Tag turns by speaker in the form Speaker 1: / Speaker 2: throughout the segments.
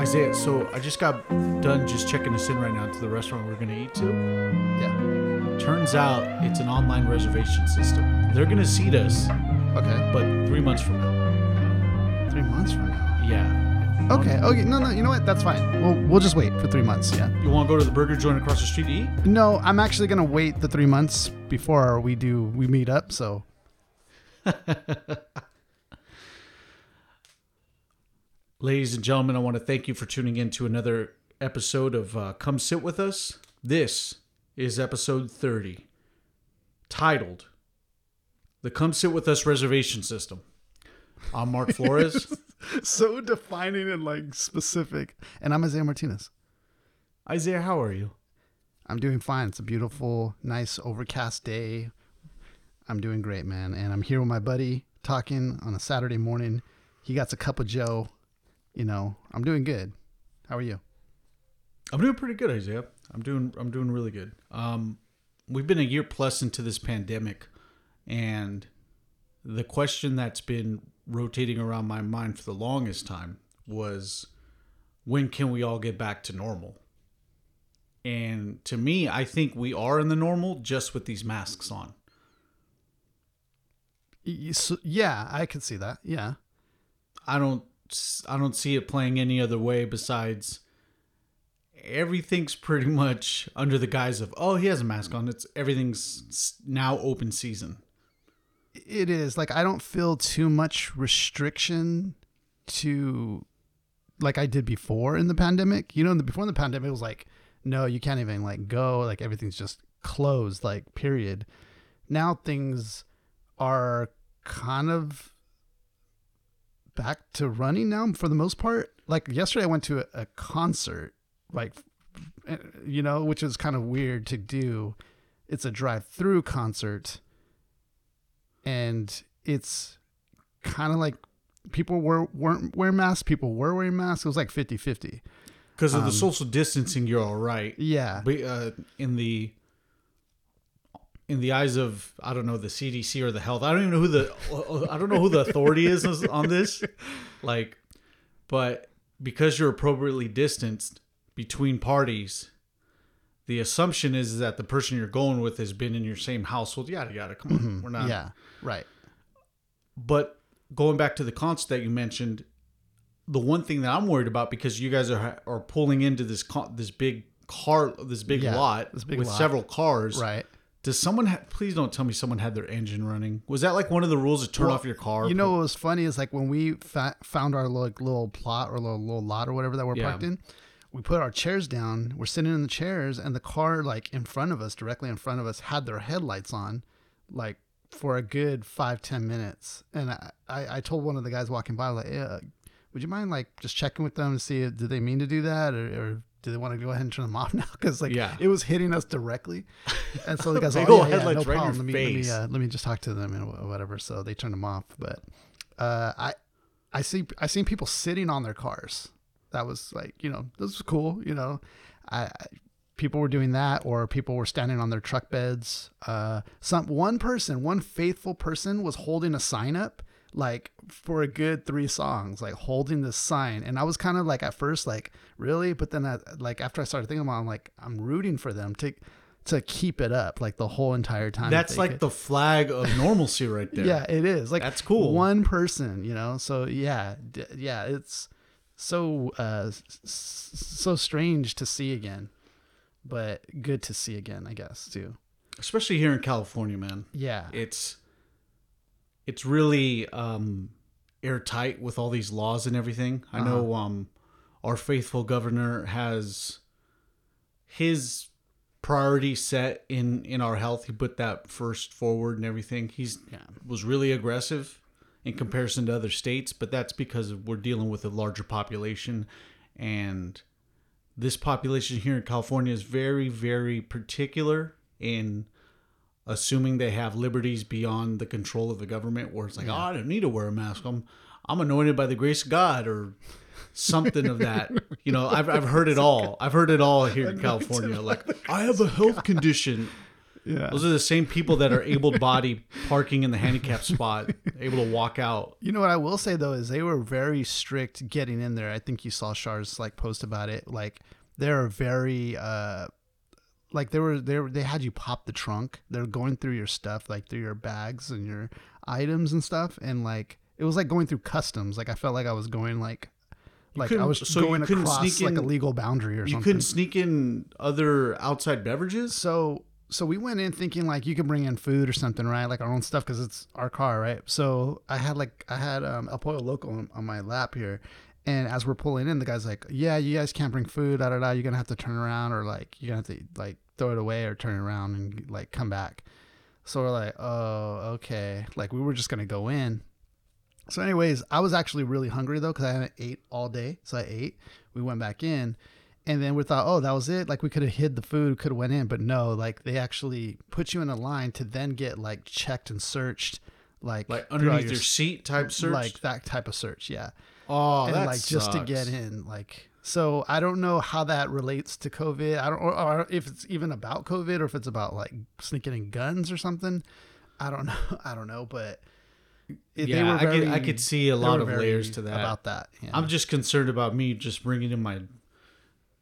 Speaker 1: Isaiah, so I just got done just checking us in right now to the restaurant we're gonna eat to.
Speaker 2: Yeah.
Speaker 1: Turns out it's an online reservation system. They're gonna seat us,
Speaker 2: Okay.
Speaker 1: but three months from now.
Speaker 2: Three months from now.
Speaker 1: Yeah.
Speaker 2: Okay. Okay. No, no. You know what? That's fine. We'll we'll just wait for three months. Yeah.
Speaker 1: You want to go to the burger joint across the street to eat?
Speaker 2: No, I'm actually gonna wait the three months before we do we meet up. So
Speaker 1: Ladies and gentlemen, I want to thank you for tuning in to another episode of uh, Come Sit With Us. This is episode 30, titled The Come Sit With Us Reservation System. I'm Mark Flores.
Speaker 2: so defining and like specific. And I'm Isaiah Martinez.
Speaker 1: Isaiah, how are you?
Speaker 2: I'm doing fine. It's a beautiful, nice, overcast day. I'm doing great, man. And I'm here with my buddy talking on a Saturday morning. He got a cup of Joe. You know, I'm doing good. How are you?
Speaker 1: I'm doing pretty good, Isaiah. I'm doing I'm doing really good. Um, we've been a year plus into this pandemic, and the question that's been rotating around my mind for the longest time was, when can we all get back to normal? And to me, I think we are in the normal just with these masks on.
Speaker 2: Yeah, I can see that. Yeah.
Speaker 1: I don't I don't see it playing any other way besides everything's pretty much under the guise of oh he has a mask on it's everything's now open season
Speaker 2: It is like I don't feel too much restriction to like I did before in the pandemic. You know, before the pandemic, it was like, no, you can't even like go. Like everything's just closed. Like period. Now things are kind of back to running now for the most part. Like yesterday, I went to a, a concert, like eh, you know, which is kind of weird to do. It's a drive-through concert and it's kind of like people were weren't wearing masks people were wearing masks it was like 50-50
Speaker 1: because of the
Speaker 2: Um,
Speaker 1: social distancing you're all right
Speaker 2: yeah
Speaker 1: but uh, in the in the eyes of I don't know the CDC or the health. I don't even know who the I don't know who the authority is on this like but because you're appropriately distanced between parties the assumption is that the person you're going with has been in your same household yada yada. Come on mm-hmm. we're not.
Speaker 2: Yeah right.
Speaker 1: But going back to the concert that you mentioned, the one thing that I'm worried about because you guys are are pulling into this con- this big car this big
Speaker 2: Yeah,
Speaker 1: lot
Speaker 2: this big
Speaker 1: with
Speaker 2: lot.
Speaker 1: several cars.
Speaker 2: right
Speaker 1: Does someone ha- please don't tell me someone had their engine running? Was that like one of the rules to turn
Speaker 2: Well,
Speaker 1: off your car?
Speaker 2: you know what was funny is like when we fa- found our like little plot or little, little lot or whatever that we're
Speaker 1: Yeah.
Speaker 2: parked in we put our chairs down we're sitting in the chairs and the car like in front of us directly in front of us had their headlights on like for a good five ten minutes and i i, I told one of the guys walking by like yeah uh, would you mind like just checking with them to see if, did they mean to do that or, or do they want to go ahead and turn them off now? Because like
Speaker 1: Yeah.
Speaker 2: it was hitting us directly. And so the guys like, oh, yeah, yeah, no
Speaker 1: right
Speaker 2: problem. Let me, let me, uh, let me just talk to them and whatever. So they turned them off. But uh i i see i seen people sitting on their cars. That was like you know this was cool you know. I, I people were doing that or people were standing on their truck beds. Uh some one person one faithful person was holding a sign up like for a good three songs like holding this sign and i was kind of like at first like really but then I, like after i started thinking about it, i'm like i'm rooting for them to to keep it up like the whole entire time
Speaker 1: that's like
Speaker 2: could.
Speaker 1: the flag of normalcy right there.
Speaker 2: Yeah, it is. Like
Speaker 1: That's cool.
Speaker 2: One person, you know. So yeah, d- yeah, it's so uh so strange to see again, but good to see again, I guess too.
Speaker 1: especially here in California, man.
Speaker 2: Yeah,
Speaker 1: it's it's really um airtight with all these laws and everything. I know um our faithful governor has his priority set in in our health. He put that first forward and everything. He's
Speaker 2: Yeah.
Speaker 1: was really aggressive in comparison to other states, but that's because we're dealing with a larger population and this population here in California is very very particular in assuming they have liberties beyond the control of the government where it's like oh i don't need to wear a mask. I'm i'm anointed by the grace of god or something of that. You know i've, I've heard it all. i've heard it all here in california. like i have a health condition.
Speaker 2: Yeah.
Speaker 1: Those are the same people that are able body parking in the handicap spot, able to walk out.
Speaker 2: You know what I will say though is they were very strict getting in there. I think you saw Shar's like post about it. Like they're very uh like they were they were, they had you pop the trunk. They're going through your stuff like through your bags and your items and stuff and like it was like going through customs. Like I felt like I was going like like I was
Speaker 1: so
Speaker 2: going across like a legal boundary or
Speaker 1: You
Speaker 2: something.
Speaker 1: You couldn't sneak in other outside beverages.
Speaker 2: So so we went in thinking like you could bring in food or something, right? Like our own stuff because it's our car, right? So I had like I had um, El Pollo Loco on, on my lap here, and as we're pulling in, the guy's like, "Yeah, you guys can't bring food. Da da da. You're gonna have to turn around or like you're gonna have to like throw it away or turn around and like come back." So we're like, "Oh, okay." Like we were just gonna go in. So, anyways, I was actually really hungry though because I hadn't ate all day. So I ate. We went back in, and then we thought, oh, that was it. Like we could have hid the food, could have went in, but no. Like they actually put you in a line to then get like checked and searched, like
Speaker 1: Like underneath
Speaker 2: your
Speaker 1: your seat type search.
Speaker 2: like that type of search. Yeah,
Speaker 1: oh,
Speaker 2: and like just to get in, like. So I don't know how that relates to COVID. I don't, or, or if it's even about COVID, or if it's about like sneaking in guns or something. I don't know. I don't know, but it, they
Speaker 1: Yeah,
Speaker 2: were
Speaker 1: I could- I could see a lot of layers to that.
Speaker 2: about that. Yeah.
Speaker 1: I'm just concerned about me just bringing in my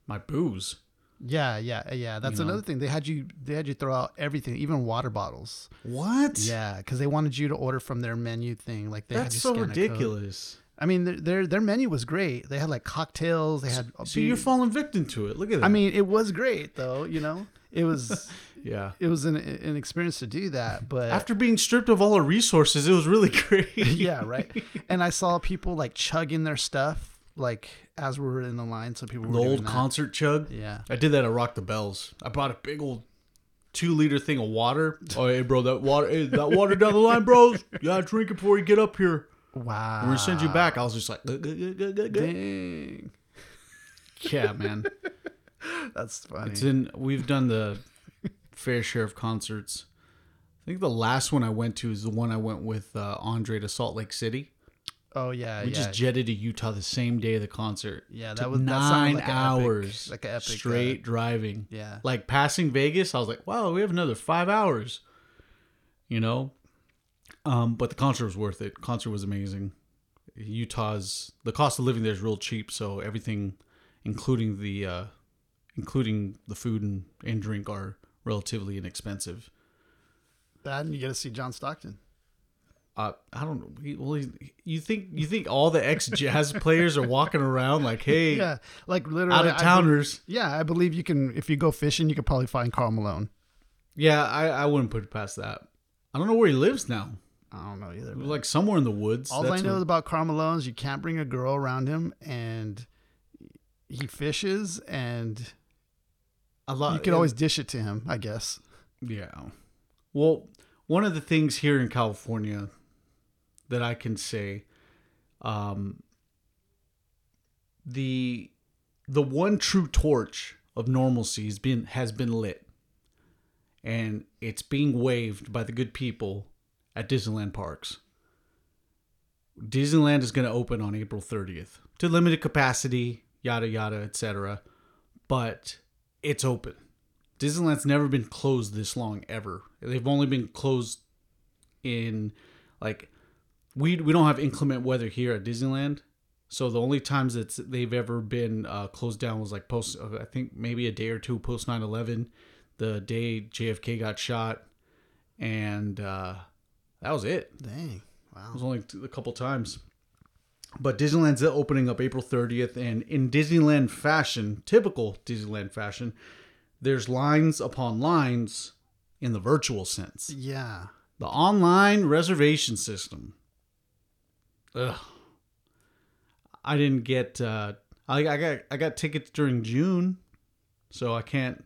Speaker 1: my booze.
Speaker 2: Yeah, yeah, uh, yeah. That's
Speaker 1: You know?
Speaker 2: another thing. They had you. They had you throw out everything, even water bottles.
Speaker 1: What?
Speaker 2: Yeah, because they wanted you to order from their menu thing. Like they had
Speaker 1: That's so
Speaker 2: scan a code.
Speaker 1: ridiculous.
Speaker 2: I mean, their, their their menu was great. They had like cocktails. They had.
Speaker 1: So you're falling victim to it. Look at that.
Speaker 2: I mean, it was great though. You know, it was
Speaker 1: yeah.
Speaker 2: it was an an experience to do that. But
Speaker 1: After being stripped of all our resources, it was really great.
Speaker 2: yeah, right. And I saw people like chugging their stuff like as we were in the line. So people were
Speaker 1: The old concert chug.
Speaker 2: Yeah.
Speaker 1: I did that at Rock the Bells. I bought a big old two liter thing of water. Oh, hey, bro, that water, hey, that water down the line, bros. You gotta drink it before you get up here.
Speaker 2: Wow.
Speaker 1: We're gonna send you back. I was just like, "Good, good, good, good, good, good."
Speaker 2: Dang.
Speaker 1: yeah, man.
Speaker 2: That's funny.
Speaker 1: It's in. We've done the fair share of concerts. I think the last one I went to is the one I went with uh, Andre to Salt Lake City.
Speaker 2: oh yeah,
Speaker 1: We
Speaker 2: yeah.
Speaker 1: just jetted to Utah the same day of the concert.
Speaker 2: Yeah,
Speaker 1: Took
Speaker 2: that was- that sounded
Speaker 1: nine
Speaker 2: like epic-
Speaker 1: hours,
Speaker 2: like epic, uh,
Speaker 1: straight driving.
Speaker 2: yeah.
Speaker 1: like passing Vegas, I was like, wow, we have another five hours. You know, um, but the concert was worth it. Concert was amazing. Utah's the cost of living there is real cheap, so everything, including the uh, including the food and, and drink, are relatively inexpensive.
Speaker 2: That and you get to see John Stockton.
Speaker 1: Uh, I don't know. Well, you think you think all the ex jazz players are walking around like, hey,
Speaker 2: Yeah, like literally
Speaker 1: out of towners?
Speaker 2: yeah, I believe you can. If you go fishing, you could probably find Karl Malone.
Speaker 1: Yeah, I, I wouldn't put it past that. I don't know where he lives now.
Speaker 2: I don't know either.
Speaker 1: It was like somewhere in the woods.
Speaker 2: All I know
Speaker 1: where-
Speaker 2: about Karl Malone is you can't bring a girl around him, and he fishes, and
Speaker 1: a lot.
Speaker 2: you could always dish it to him. I guess.
Speaker 1: Yeah. Well, one of the things here in California that I can say, um, the the one true torch of normalcy has been has been lit, and it's being waved by the good people at Disneyland parks. Disneyland is going to open on April 30th to limited capacity, yada yada, etc. But it's open. Disneyland's never been closed this long ever. They've only been closed in like we we don't have inclement weather here at Disneyland. So the only times that they've ever been uh, closed down was like post uh, I think maybe a day or two post 9/11, the day JFK got shot and uh, that was it.
Speaker 2: Dang. Wow.
Speaker 1: It was only a couple times. But Disneyland's opening up April 30th, and in Disneyland fashion, typical Disneyland fashion, there's lines upon lines in the virtual sense.
Speaker 2: Yeah.
Speaker 1: The online reservation system. Ugh. I didn't get. Uh, I, I got. I got tickets during June, so I can't.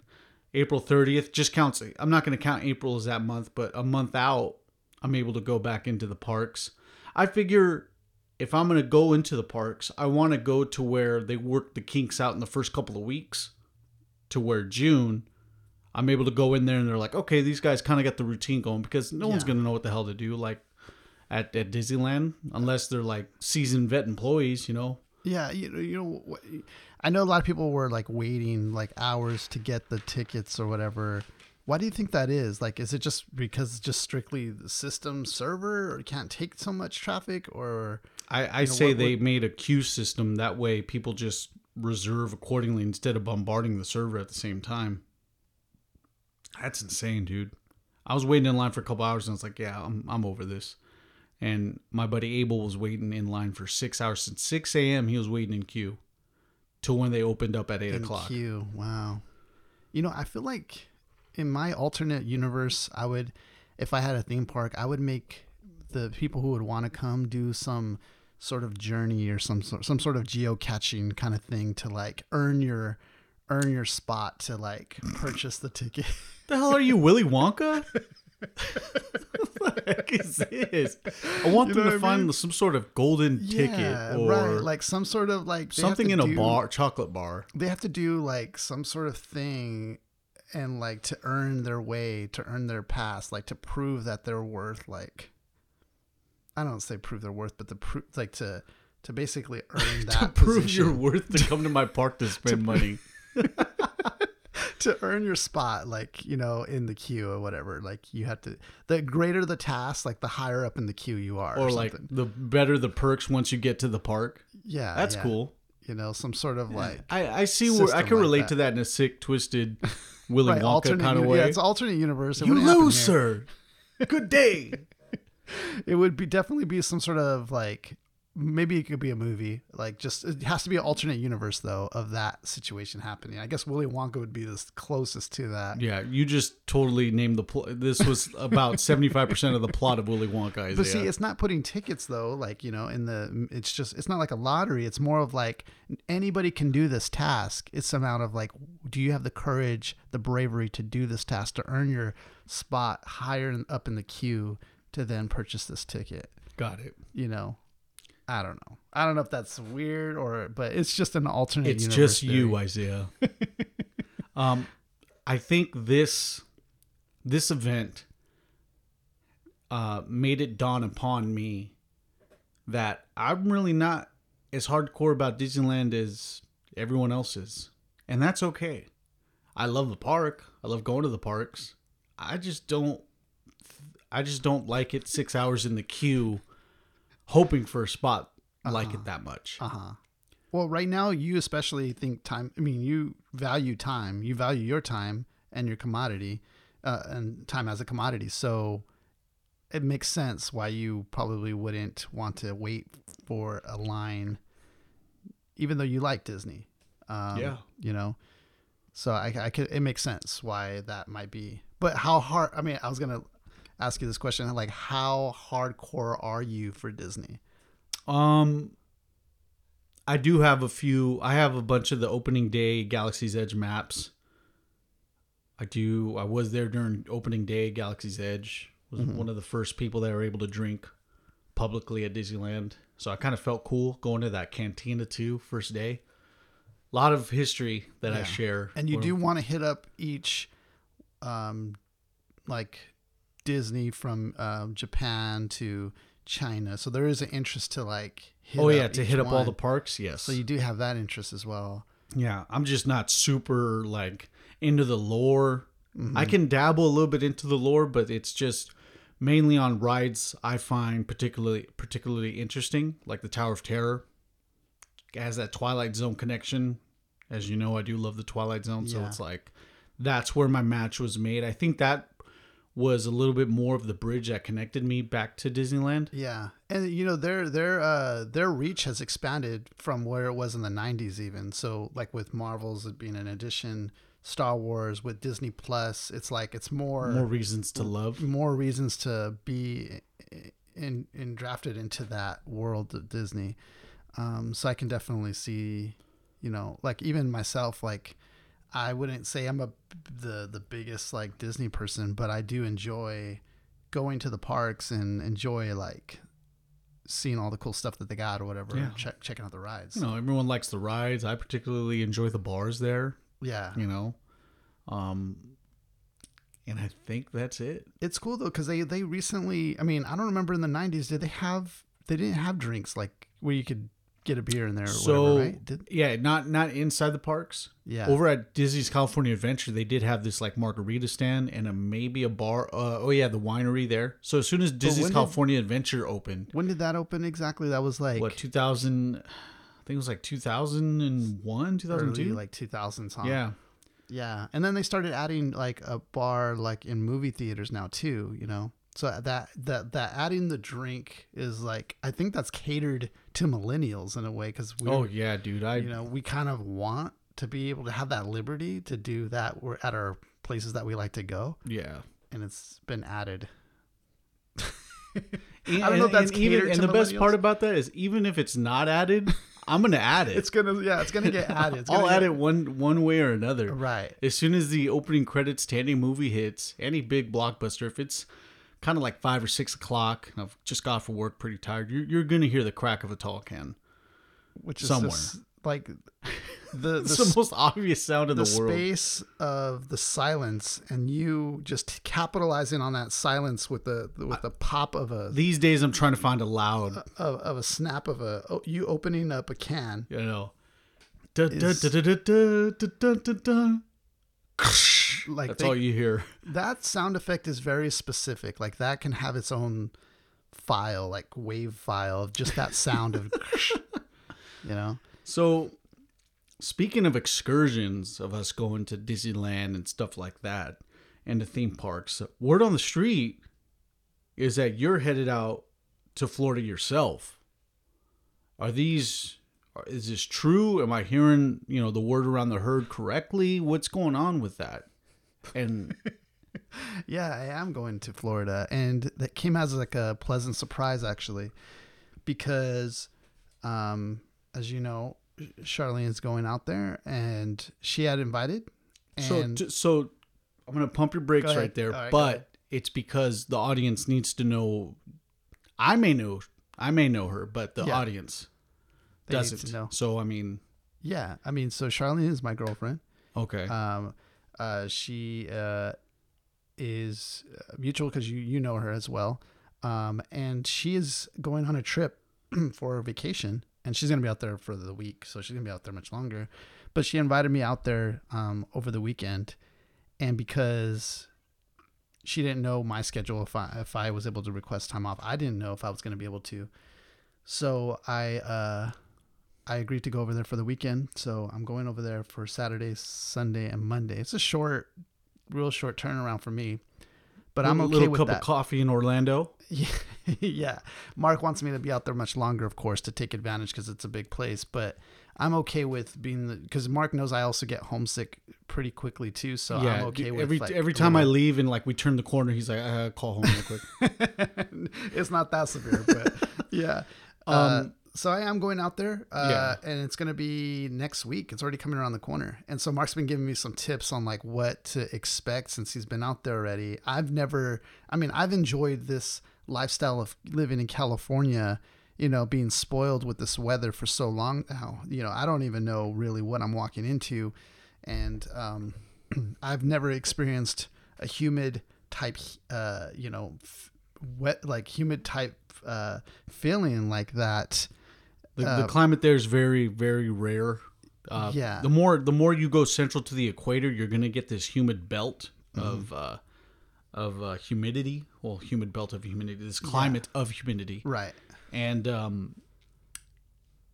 Speaker 1: April 30th just counts. I'm not going to count April as that month, but a month out, I'm able to go back into the parks. I figure if I'm going to go into the parks, I want to go to where they work the kinks out in the first couple of weeks, to where June, I'm able to go in there and they're like, okay, these guys kind of got the routine going because no one's going to know what the hell to do like at, at Disneyland unless they're like seasoned vet employees, you know.
Speaker 2: Yeah, you know, you know, I know a lot of people were like waiting like hours to get the tickets or whatever, Why do you think that is? Like, is it just because it's just strictly the system server, or can't take so much traffic, or
Speaker 1: I, I
Speaker 2: know,
Speaker 1: say
Speaker 2: what-
Speaker 1: they made a queue system that way people just reserve accordingly instead of bombarding the server at the same time. That's insane, dude. I was waiting in line for a couple hours and I was like, yeah, I'm, I'm over this. And my buddy Abel was waiting in line for six hours. Since 6 a.m., he was waiting in queue till when they opened up at 8
Speaker 2: in
Speaker 1: o'clock.
Speaker 2: queue? Wow. You know, I feel like in my alternate universe, I would, if I had a theme park, I would make the people who would want to come do some sort of journey or some sort some sort of geocaching kind of thing to like earn your earn your spot to like purchase the ticket.
Speaker 1: the hell are you, Willy Wonka? what the heck is this? I want
Speaker 2: You
Speaker 1: them to
Speaker 2: I
Speaker 1: find
Speaker 2: mean?
Speaker 1: some sort of golden ticket or
Speaker 2: right, like some sort of like
Speaker 1: something in a bar, chocolate bar.
Speaker 2: They have to do like some sort of thing and like to earn their way, to earn their pass, like to prove that they're worth like I don't say prove their worth, but to prove like to to basically earn that
Speaker 1: to prove
Speaker 2: position.
Speaker 1: your worth to come to my park to spend money.
Speaker 2: to earn your spot, like you know, in the queue or whatever. Like you have to. The greater the task, like the higher up in the queue you are, or,
Speaker 1: Or like
Speaker 2: something.
Speaker 1: the better the perks once you get to the park.
Speaker 2: yeah,
Speaker 1: That's
Speaker 2: yeah.
Speaker 1: cool.
Speaker 2: You know, some sort of like
Speaker 1: I, I see where I can
Speaker 2: like
Speaker 1: relate
Speaker 2: that.
Speaker 1: to that in a sick, twisted Willy
Speaker 2: right,
Speaker 1: Wonka
Speaker 2: alternate.
Speaker 1: kind of
Speaker 2: uni-
Speaker 1: way.
Speaker 2: Yeah, it's alternate universe. It
Speaker 1: you
Speaker 2: wouldn't
Speaker 1: lose, sir. Good day.
Speaker 2: It would be definitely be some sort of like maybe it could be a movie. Like just it has to be an alternate universe though of that situation happening. I guess Willy Wonka would be the closest to that.
Speaker 1: yeah, you just totally named the plot. This was about seventy five percent of the plot of Willy Wonka. Isaiah.
Speaker 2: But see, it's not putting tickets though. Like you know, in the it's just it's not like a lottery. It's more of like anybody can do this task. It's some amount of like, do you have the courage, the bravery to do this task to earn your spot higher up in the queue to then purchase this ticket?
Speaker 1: got it.
Speaker 2: You know, I don't know. I don't know if that's weird or, but it's just an alternate.
Speaker 1: It's just you. Isaiah. um, I think this this event uh, made it dawn upon me that I'm really not as hardcore about Disneyland as everyone else is, and that's okay. I love the park. I love going to the parks. I just don't. I just don't like it six hours in the queue, hoping for a spot like it that much.
Speaker 2: Uh huh. Well, right now you especially think time. I mean, you value time. You value your time and your commodity, uh, and time as a commodity. So it makes sense why you probably wouldn't want to wait for a line, even though you like Disney. Um,
Speaker 1: Yeah.
Speaker 2: You know. So I, I could. It makes sense why that might be. But how hard? I mean, I was gonna ask you this question. Like, how hardcore are you for Disney?
Speaker 1: Um, I do have a few. I have a bunch of the opening day Galaxy's Edge maps. I do. I was there during opening day. Galaxy's Edge was one of the first people that were able to drink publicly at Disneyland. So I kind of felt cool going to that cantina too. First day, a lot of history that I share.
Speaker 2: And you do want to hit up each, um, like Disney from um, Japan to China. So there is an interest to like. Hit
Speaker 1: Oh yeah, to hit up all the parks. Yes.
Speaker 2: So you do have that interest as well.
Speaker 1: Yeah, I'm just not super like into the lore.
Speaker 2: Mm-hmm.
Speaker 1: I can dabble a little bit into the lore, but it's just mainly on rides I find particularly particularly interesting, like the Tower of Terror. It has that Twilight Zone connection. As you know, I do love the Twilight Zone, so it's like that's where my match was made. I think that was a little bit more of the bridge that connected me back to Disneyland.
Speaker 2: Yeah, and you know their their uh their reach has expanded from where it was in the '90s, even. So like with Marvels being an addition, Star Wars with Disney Plus, it's like it's more
Speaker 1: More reasons to love.
Speaker 2: more reasons to be in, in drafted into that world of Disney. Um, so I can definitely see, you know, like even myself, like I wouldn't say I'm a the the biggest like Disney person, but I do enjoy going to the parks and enjoy like seeing all the cool stuff that they got or whatever.
Speaker 1: Yeah.
Speaker 2: Check checking out the rides.
Speaker 1: You know, everyone likes the rides. I particularly enjoy the bars there.
Speaker 2: yeah,
Speaker 1: you know um and i think that's it
Speaker 2: it's cool though because they they recently. I mean, I don't remember in the '90s did they have they didn't have drinks like where you could get a beer in there or
Speaker 1: So
Speaker 2: whatever, right? Did,
Speaker 1: yeah, not not inside the parks.
Speaker 2: yeah.
Speaker 1: Over at Disney's California Adventure, they did have this like margarita stand and a maybe a bar. Uh, oh yeah, the winery there. So as soon as Disney's
Speaker 2: when did-
Speaker 1: California Adventure opened,
Speaker 2: when did that open exactly? That was like
Speaker 1: what 2000? I think it was like 2001,
Speaker 2: early
Speaker 1: 2002.
Speaker 2: like 2000s, huh?
Speaker 1: yeah,
Speaker 2: Yeah. And then they started adding like a bar like in movie theaters now too, you know. So that that that adding the drink is like I think that's catered to millennials in a way cuz we
Speaker 1: oh yeah, dude. I
Speaker 2: you know, we kind of want to be able to have that liberty to do that we're at our places that we like to go
Speaker 1: yeah.
Speaker 2: and it's been added.
Speaker 1: And,
Speaker 2: I don't know if that's
Speaker 1: and even,
Speaker 2: catered
Speaker 1: and the best part about that is even if it's not added, I'm gonna add it.
Speaker 2: It's going to yeah, it's to get added. It's
Speaker 1: I'll
Speaker 2: gonna
Speaker 1: add
Speaker 2: get-
Speaker 1: it one one way or another.
Speaker 2: Right.
Speaker 1: As soon as the opening credits to any movie hits, any big blockbuster, if it's kind of like five or six o'clock, I've just got off of work pretty tired, you're, you're gonna hear the crack of a tall can.
Speaker 2: Which is
Speaker 1: somewhere.
Speaker 2: just like the the
Speaker 1: the most obvious sound in
Speaker 2: the
Speaker 1: the, world.
Speaker 2: space of the silence and you just capitalizing on that silence with the with the pop of a
Speaker 1: These days, I'm trying to find a loud,
Speaker 2: of, of a snap of a oh, you opening up a can
Speaker 1: you know.
Speaker 2: Is- like
Speaker 1: That's
Speaker 2: they-
Speaker 1: all you hear.
Speaker 2: that sound effect is very specific like that can have its own file like wave file of just that sound of you know
Speaker 1: So, speaking of excursions, of us going to Disneyland and stuff like that, and the theme parks, word on the street is that you're headed out to Florida yourself. Are these? Is this true? Am I hearing you know the word around the herd correctly? What's going on with that? And
Speaker 2: Yeah, I am going to Florida, and that came as like a pleasant surprise actually, because, um, as you know, Charlene's going out there, and she had invited.
Speaker 1: so so, I'm gonna pump your brakes right there,
Speaker 2: right,
Speaker 1: but it's because the audience needs to know. I may know, I may know her, but the
Speaker 2: Yeah.
Speaker 1: audience
Speaker 2: They
Speaker 1: doesn't.
Speaker 2: know.
Speaker 1: So I mean,
Speaker 2: yeah, I mean, so Charlene is my girlfriend.
Speaker 1: okay,
Speaker 2: Um, uh, she uh, is uh, mutual because you you know her as well. Um, and she is going on a trip for a vacation, and she's gonna be out there for the week, so she's gonna be out there much longer. But she invited me out there um, over the weekend, and because she didn't know my schedule if I if I was able to request time off, I didn't know if I was gonna be able to. So I uh, I agreed to go over there for the weekend. So I'm going over there for Saturday, Sunday, and Monday. It's a short, real short turnaround for me, but I'm okay with that.
Speaker 1: a little cup of coffee in Orlando.
Speaker 2: Yeah, yeah. Mark wants me to be out there much longer, of course, to take advantage because it's a big place. But I'm okay with being because Mark knows I also get homesick pretty quickly too. So
Speaker 1: yeah,
Speaker 2: I'm okay with
Speaker 1: every
Speaker 2: like,
Speaker 1: every time I leave and like we turn the corner, he's like, uh, "Call home real quick."
Speaker 2: it's not that severe, but yeah. uh, so I am going out there, uh, and it's going to be next week. It's already coming around the corner, and so Mark's been giving me some tips on like what to expect since he's been out there already. I've never, I mean, I've enjoyed this lifestyle of living in California. You know, being spoiled with this weather for so long now. You know, I don't even know really what I'm walking into, and um, I've never experienced a humid type, uh, you know, f- wet like humid type uh, feeling like that.
Speaker 1: The,
Speaker 2: Uh,
Speaker 1: the climate there is very very rare. Uh,
Speaker 2: Yeah.
Speaker 1: The more the more you go central to the equator, you're gonna get this humid belt
Speaker 2: Mm-hmm.
Speaker 1: of uh, of uh, humidity. Well, humid belt of humidity. This climate of humidity.
Speaker 2: Right.
Speaker 1: and um,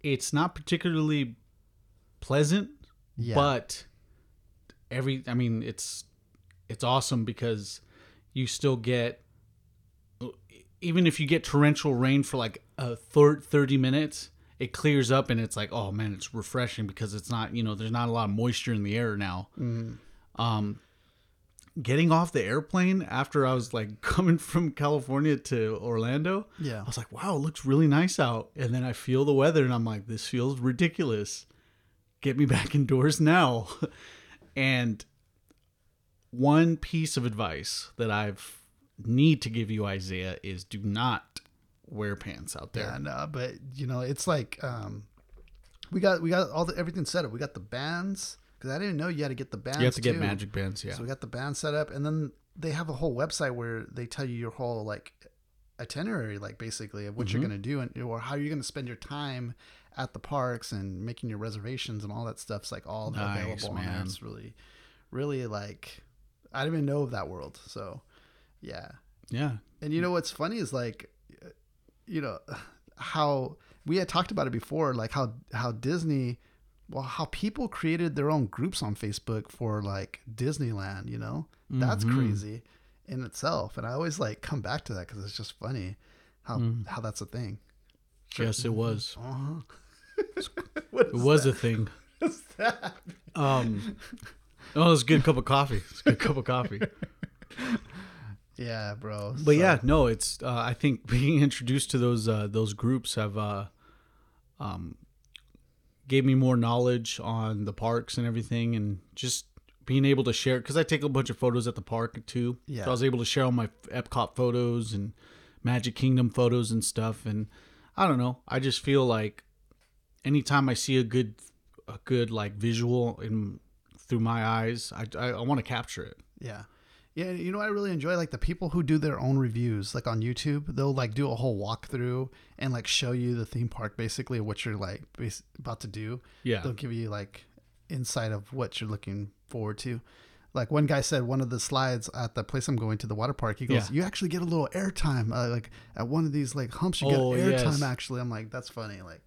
Speaker 1: it's not particularly pleasant,
Speaker 2: Yeah.
Speaker 1: but every I mean it's it's awesome because you still get even if you get torrential rain for like a thir- 30 minutes it clears up and it's like oh man it's refreshing because it's not you know there's not a lot of moisture in the air now um getting off the airplane after i was like coming from california to orlando
Speaker 2: Yeah.
Speaker 1: I was like, wow, it looks really nice out. And then I feel the weather and I'm like, this feels ridiculous. Get me back indoors now. and one piece of advice that I've need to give you, Isaiah, is do not wear pants out there.
Speaker 2: Yeah, no, but you know, it's like um, we got we got all the everything set up. We got the bands because I didn't know you had to get the bands.
Speaker 1: you have to get magic bands, yeah.
Speaker 2: So we got the band set up, and then they have a whole website where they tell you your whole like itinerary, like basically of what
Speaker 1: Mm-hmm.
Speaker 2: you're gonna do and or how you're gonna spend your time at the parks and making your reservations and all that stuff's like all
Speaker 1: Nice,
Speaker 2: available
Speaker 1: man.
Speaker 2: It's really, really like I didn't even know of that world. So, yeah.
Speaker 1: Yeah.
Speaker 2: And you know what's funny is like, uh, you know, how we had talked about it before, like how how Disney, well, how people created their own groups on Facebook for like Disneyland. You know, that's
Speaker 1: Mhm.
Speaker 2: crazy in itself. And I always like come back to that because it's just funny how
Speaker 1: Mm.
Speaker 2: how that's a thing.
Speaker 1: Yes, it was.
Speaker 2: Uh-huh.
Speaker 1: It was a thing.
Speaker 2: What's that?
Speaker 1: Um, oh, it's a good cup of coffee. It's a good cup of coffee.
Speaker 2: Yeah, bro.
Speaker 1: But
Speaker 2: So-
Speaker 1: yeah, no, it's. Uh, I think being introduced to those uh, those groups have uh, um, gave me more knowledge on the parks and everything, and just being able to share because I take a bunch of photos at the park too.
Speaker 2: Yeah.
Speaker 1: So I was able to share all my Epcot photos and Magic Kingdom photos and stuff, and I don't know. I just feel like anytime I see a good a good like visual in through my eyes, I I, I want to capture it.
Speaker 2: Yeah. Yeah, you know what I really enjoy like the people who do their own reviews, like on YouTube. They'll like do a whole walkthrough and like show you the theme park, basically what you're like bas- about to do.
Speaker 1: Yeah.
Speaker 2: They'll give you like insight of what you're looking forward to. Like one guy said, one of the slides at the place I'm going to, the water park, he goes,
Speaker 1: Yeah.
Speaker 2: "You actually get a little airtime. Uh, like at one of these like humps, you
Speaker 1: Oh,
Speaker 2: get airtime.
Speaker 1: yes.
Speaker 2: Actually, I'm like, that's funny. Like,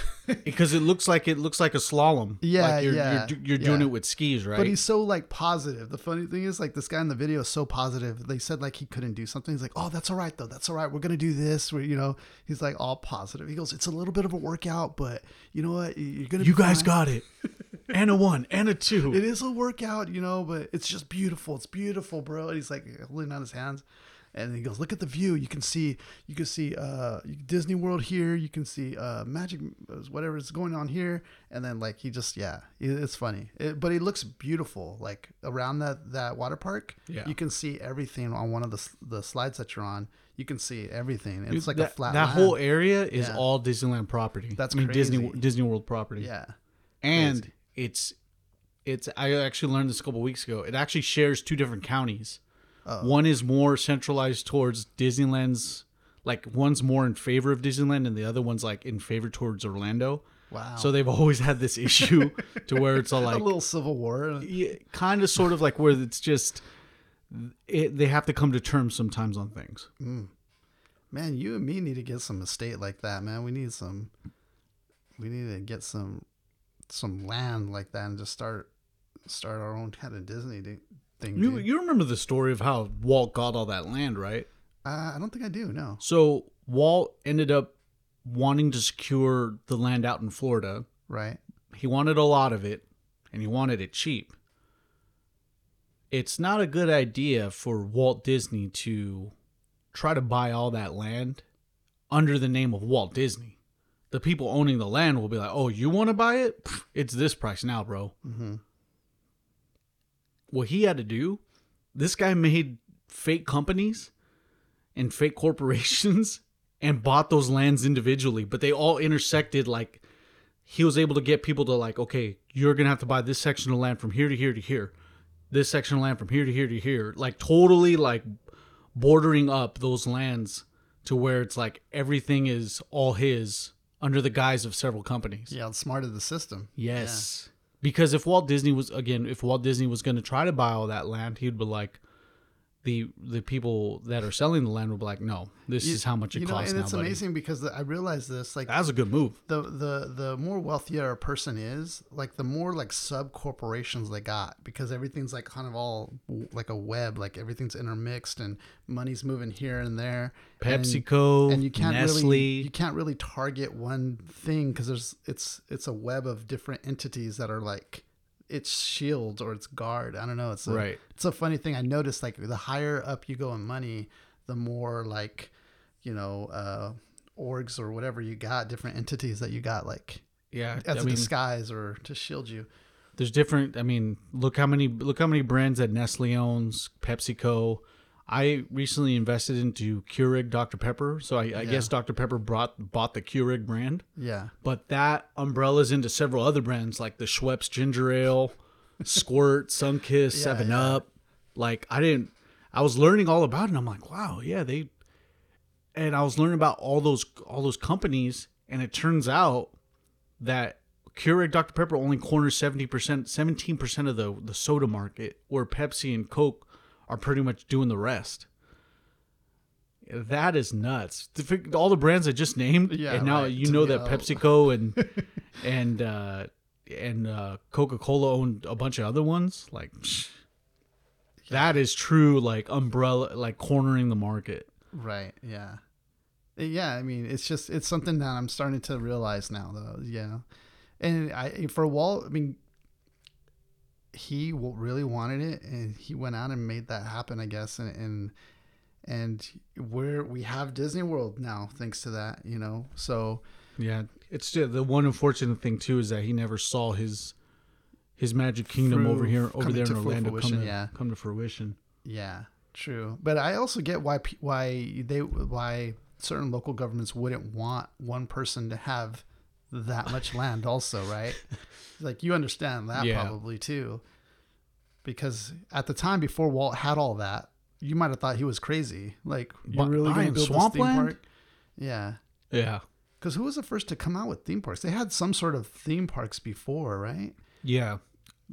Speaker 1: because it looks like it looks like a slalom.
Speaker 2: Yeah,
Speaker 1: like you're,
Speaker 2: yeah,
Speaker 1: You're, you're doing
Speaker 2: yeah.
Speaker 1: it with skis, right?
Speaker 2: But he's so like positive. The funny thing is, like this guy in the video is so positive. They said like he couldn't do something. He's like, "Oh, that's all right though. That's all right. We're gonna do this." Where you know, he's like all positive. He goes, "It's a little bit of a workout, but you know what? You're gonna.
Speaker 1: you guys
Speaker 2: fine."
Speaker 1: got it. and a one and a two.
Speaker 2: It is a workout, you know, but it's just beautiful. It's beautiful, bro." And he's like holding out his hands. And he goes, "Look at the view. You can see, you can see uh, Disney World here. You can see uh, Magic, whatever is going on here." And then like he just, yeah, it's funny. It, but it looks beautiful. Like around that that water park,
Speaker 1: Yeah.
Speaker 2: you can see everything on one of the the slides that you're on. You can see everything. It's like
Speaker 1: that,
Speaker 2: a flat.
Speaker 1: That whole area is
Speaker 2: Yeah.
Speaker 1: all Disneyland property.
Speaker 2: That's
Speaker 1: I mean Disney
Speaker 2: crazy.
Speaker 1: Disney World property.
Speaker 2: yeah,
Speaker 1: and
Speaker 2: crazy.
Speaker 1: it's it's. I actually learned this a couple weeks ago. It actually shares two different counties.
Speaker 2: Oh.
Speaker 1: One is more centralized towards Disneyland's. Like one's more in favor of Disneyland, and the other one's like in favor towards Orlando.
Speaker 2: wow.
Speaker 1: So they've always had this issue to where it's all like a
Speaker 2: little civil war.
Speaker 1: yeah, kind of sort of like where it's just it, they have to come to terms sometimes on things. Mm.
Speaker 2: Man, you and me need to get some estate like that, man. We need some. We need to get some, some land like that and just start, start our own kind of Disney di- thing.
Speaker 1: You
Speaker 2: dude.
Speaker 1: you remember the story of how Walt got all that land, right?
Speaker 2: Uh, I don't think I do. No.
Speaker 1: So Walt ended up wanting to secure the land out in Florida.
Speaker 2: Right.
Speaker 1: He wanted a lot of it, and he wanted it cheap. It's not a good idea for Walt Disney to try to buy all that land under the name of Walt Disney. The people owning the land will be like, "Oh, you want to buy it? It's this price now, bro."
Speaker 2: Mm-hmm.
Speaker 1: What he had to do, this guy made fake companies and fake corporations and bought those lands individually, but they all intersected like he was able to get people to like, okay, you're gonna have to buy this section of land from here to here to here, this section of land from here to here to here, like totally like bordering up those lands to where it's like everything is all his under the guise of several companies.
Speaker 2: Yeah, smart of the system.
Speaker 1: Yes. Because if Walt Disney was again, if Walt Disney was going to try to buy all that land, he'd be like, the the people that are selling the land be like, no, this
Speaker 2: You-
Speaker 1: is how much it
Speaker 2: you know,
Speaker 1: costs
Speaker 2: and
Speaker 1: now,
Speaker 2: it's
Speaker 1: buddy.
Speaker 2: amazing because the, I realized this. Like
Speaker 1: That's a good move.
Speaker 2: the the the more wealthier a person is, like the more like sub corporations they got because everything's like kind of all like a web, like everything's intermixed and money's moving here and there. And-
Speaker 1: PepsiCo,
Speaker 2: and you can't
Speaker 1: Nestle.
Speaker 2: really you can't really target one thing because there's it's it's a web of different entities that are like it's shield or it's guard. I don't know. It's a,
Speaker 1: Right.
Speaker 2: It's a funny thing. I noticed like the higher up you go in money, the more like you know uh, orgs or whatever you got, different entities that you got like
Speaker 1: yeah,
Speaker 2: as
Speaker 1: I
Speaker 2: a
Speaker 1: mean,
Speaker 2: disguise or to shield you.
Speaker 1: there's different. I mean, look how many look how many brands that Nestle owns, PepsiCo. I recently invested into Keurig Dr Pepper, so I, I guess Dr Pepper brought bought the Keurig brand.
Speaker 2: Yeah.
Speaker 1: But that umbrella's into several other brands like the Schweppes Ginger Ale, Squirt, Sunkist,
Speaker 2: Yeah,
Speaker 1: Seven
Speaker 2: yeah.
Speaker 1: Up. Like I didn't, I was learning all about it. and I'm like, wow, yeah, they. And I was learning about all those all those companies, and it turns out that Keurig Dr Pepper only corners seventy percent, seventeen percent of the the soda market, where Pepsi and Coke are pretty much doing the rest. That is nuts. All the brands I just named,
Speaker 2: Yeah,
Speaker 1: and now
Speaker 2: right,
Speaker 1: you know that PepsiCo and and uh, and uh, Coca Cola owned a bunch of other ones. Like psh, that is true, like umbrella, like cornering the market.
Speaker 2: Right. Yeah. Uh, Yeah. I mean, it's just it's something that I'm starting to realize now, though. Yeah. And I for Walt, I mean, he w- really wanted it, and he went out and made that happen. I guess, and and and we're we have Disney World now, thanks to that. You know, so
Speaker 1: Yeah, it's just, the one unfortunate thing too is that he never saw his his Magic Kingdom over here, over there in Orlando, come to,
Speaker 2: yeah.
Speaker 1: come to fruition.
Speaker 2: Yeah, true. But I also get why why they why certain local governments wouldn't want one person to have that much land. Also, right? Like you understand that
Speaker 1: Yeah.
Speaker 2: probably too, because at the time before Walt had all that, you might have thought he was crazy. Like you're really going to build this theme
Speaker 1: swampland?
Speaker 2: park? Yeah.
Speaker 1: Yeah,
Speaker 2: Because who was the first to come out with theme parks? They had some sort of theme parks before, right?
Speaker 1: yeah.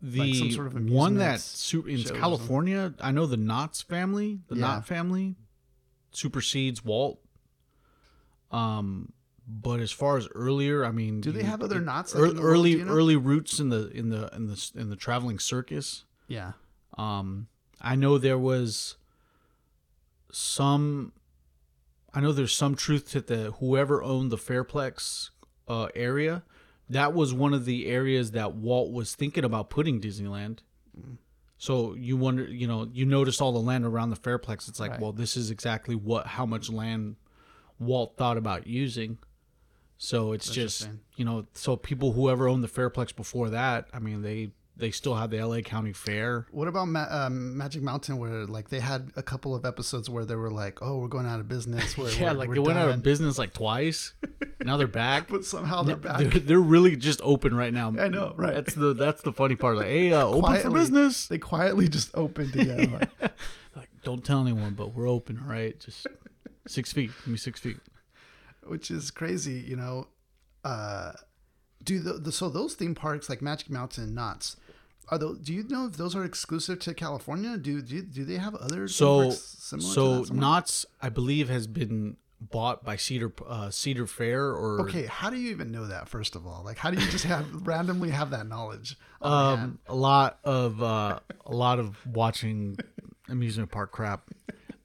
Speaker 1: The
Speaker 2: Like some sort of
Speaker 1: one that su- in. California, I know the Knotts family, the
Speaker 2: Yeah.
Speaker 1: Knott family, supersedes Walt. Um, but as far as earlier, I mean,
Speaker 2: Do they have other knots like
Speaker 1: ear-
Speaker 2: in the world,
Speaker 1: early
Speaker 2: you know?
Speaker 1: early roots in the in the in the in the traveling circus.
Speaker 2: Yeah.
Speaker 1: Um, I know there was some. I know there's some truth to the whoever owned the Fairplex uh, area. That was one of the areas that Walt was thinking about putting Disneyland. So you wonder, you know, you notice all the land around the Fairplex. It's like,
Speaker 2: Right.
Speaker 1: well, this is exactly what how much land Walt thought about using. So it's just, you know, so people whoever owned the Fairplex before that, I mean, they they still have the LA County Fair.
Speaker 2: What about Ma- um, Magic Mountain, where like they had a couple of episodes where they were like, "Oh, we're going out of business." We're,
Speaker 1: Yeah,
Speaker 2: we're,
Speaker 1: like
Speaker 2: we're
Speaker 1: they went out of business like twice. now they're back.
Speaker 2: but somehow they're back.
Speaker 1: They're, they're really just open right now.
Speaker 2: I know, right.
Speaker 1: That's the that's the funny part. Like, hey, uh, open for business.
Speaker 2: They quietly just opened again. Like,
Speaker 1: Like, don't tell anyone, but we're open. All right, just six feet. Give me six feet.
Speaker 2: Which is crazy, you know. Uh, do the, the so those theme parks like Magic Mountain and Knott's are those? Do you know if those are exclusive to California? Do do, do they have other
Speaker 1: So
Speaker 2: parks similar to
Speaker 1: so? Knott's, I believe, has been bought by Cedar uh, Cedar Fair or
Speaker 2: Okay, how do you even know that? First of all, like, how do you just have randomly have that knowledge?
Speaker 1: um, a lot of uh, a lot of watching amusement park crap.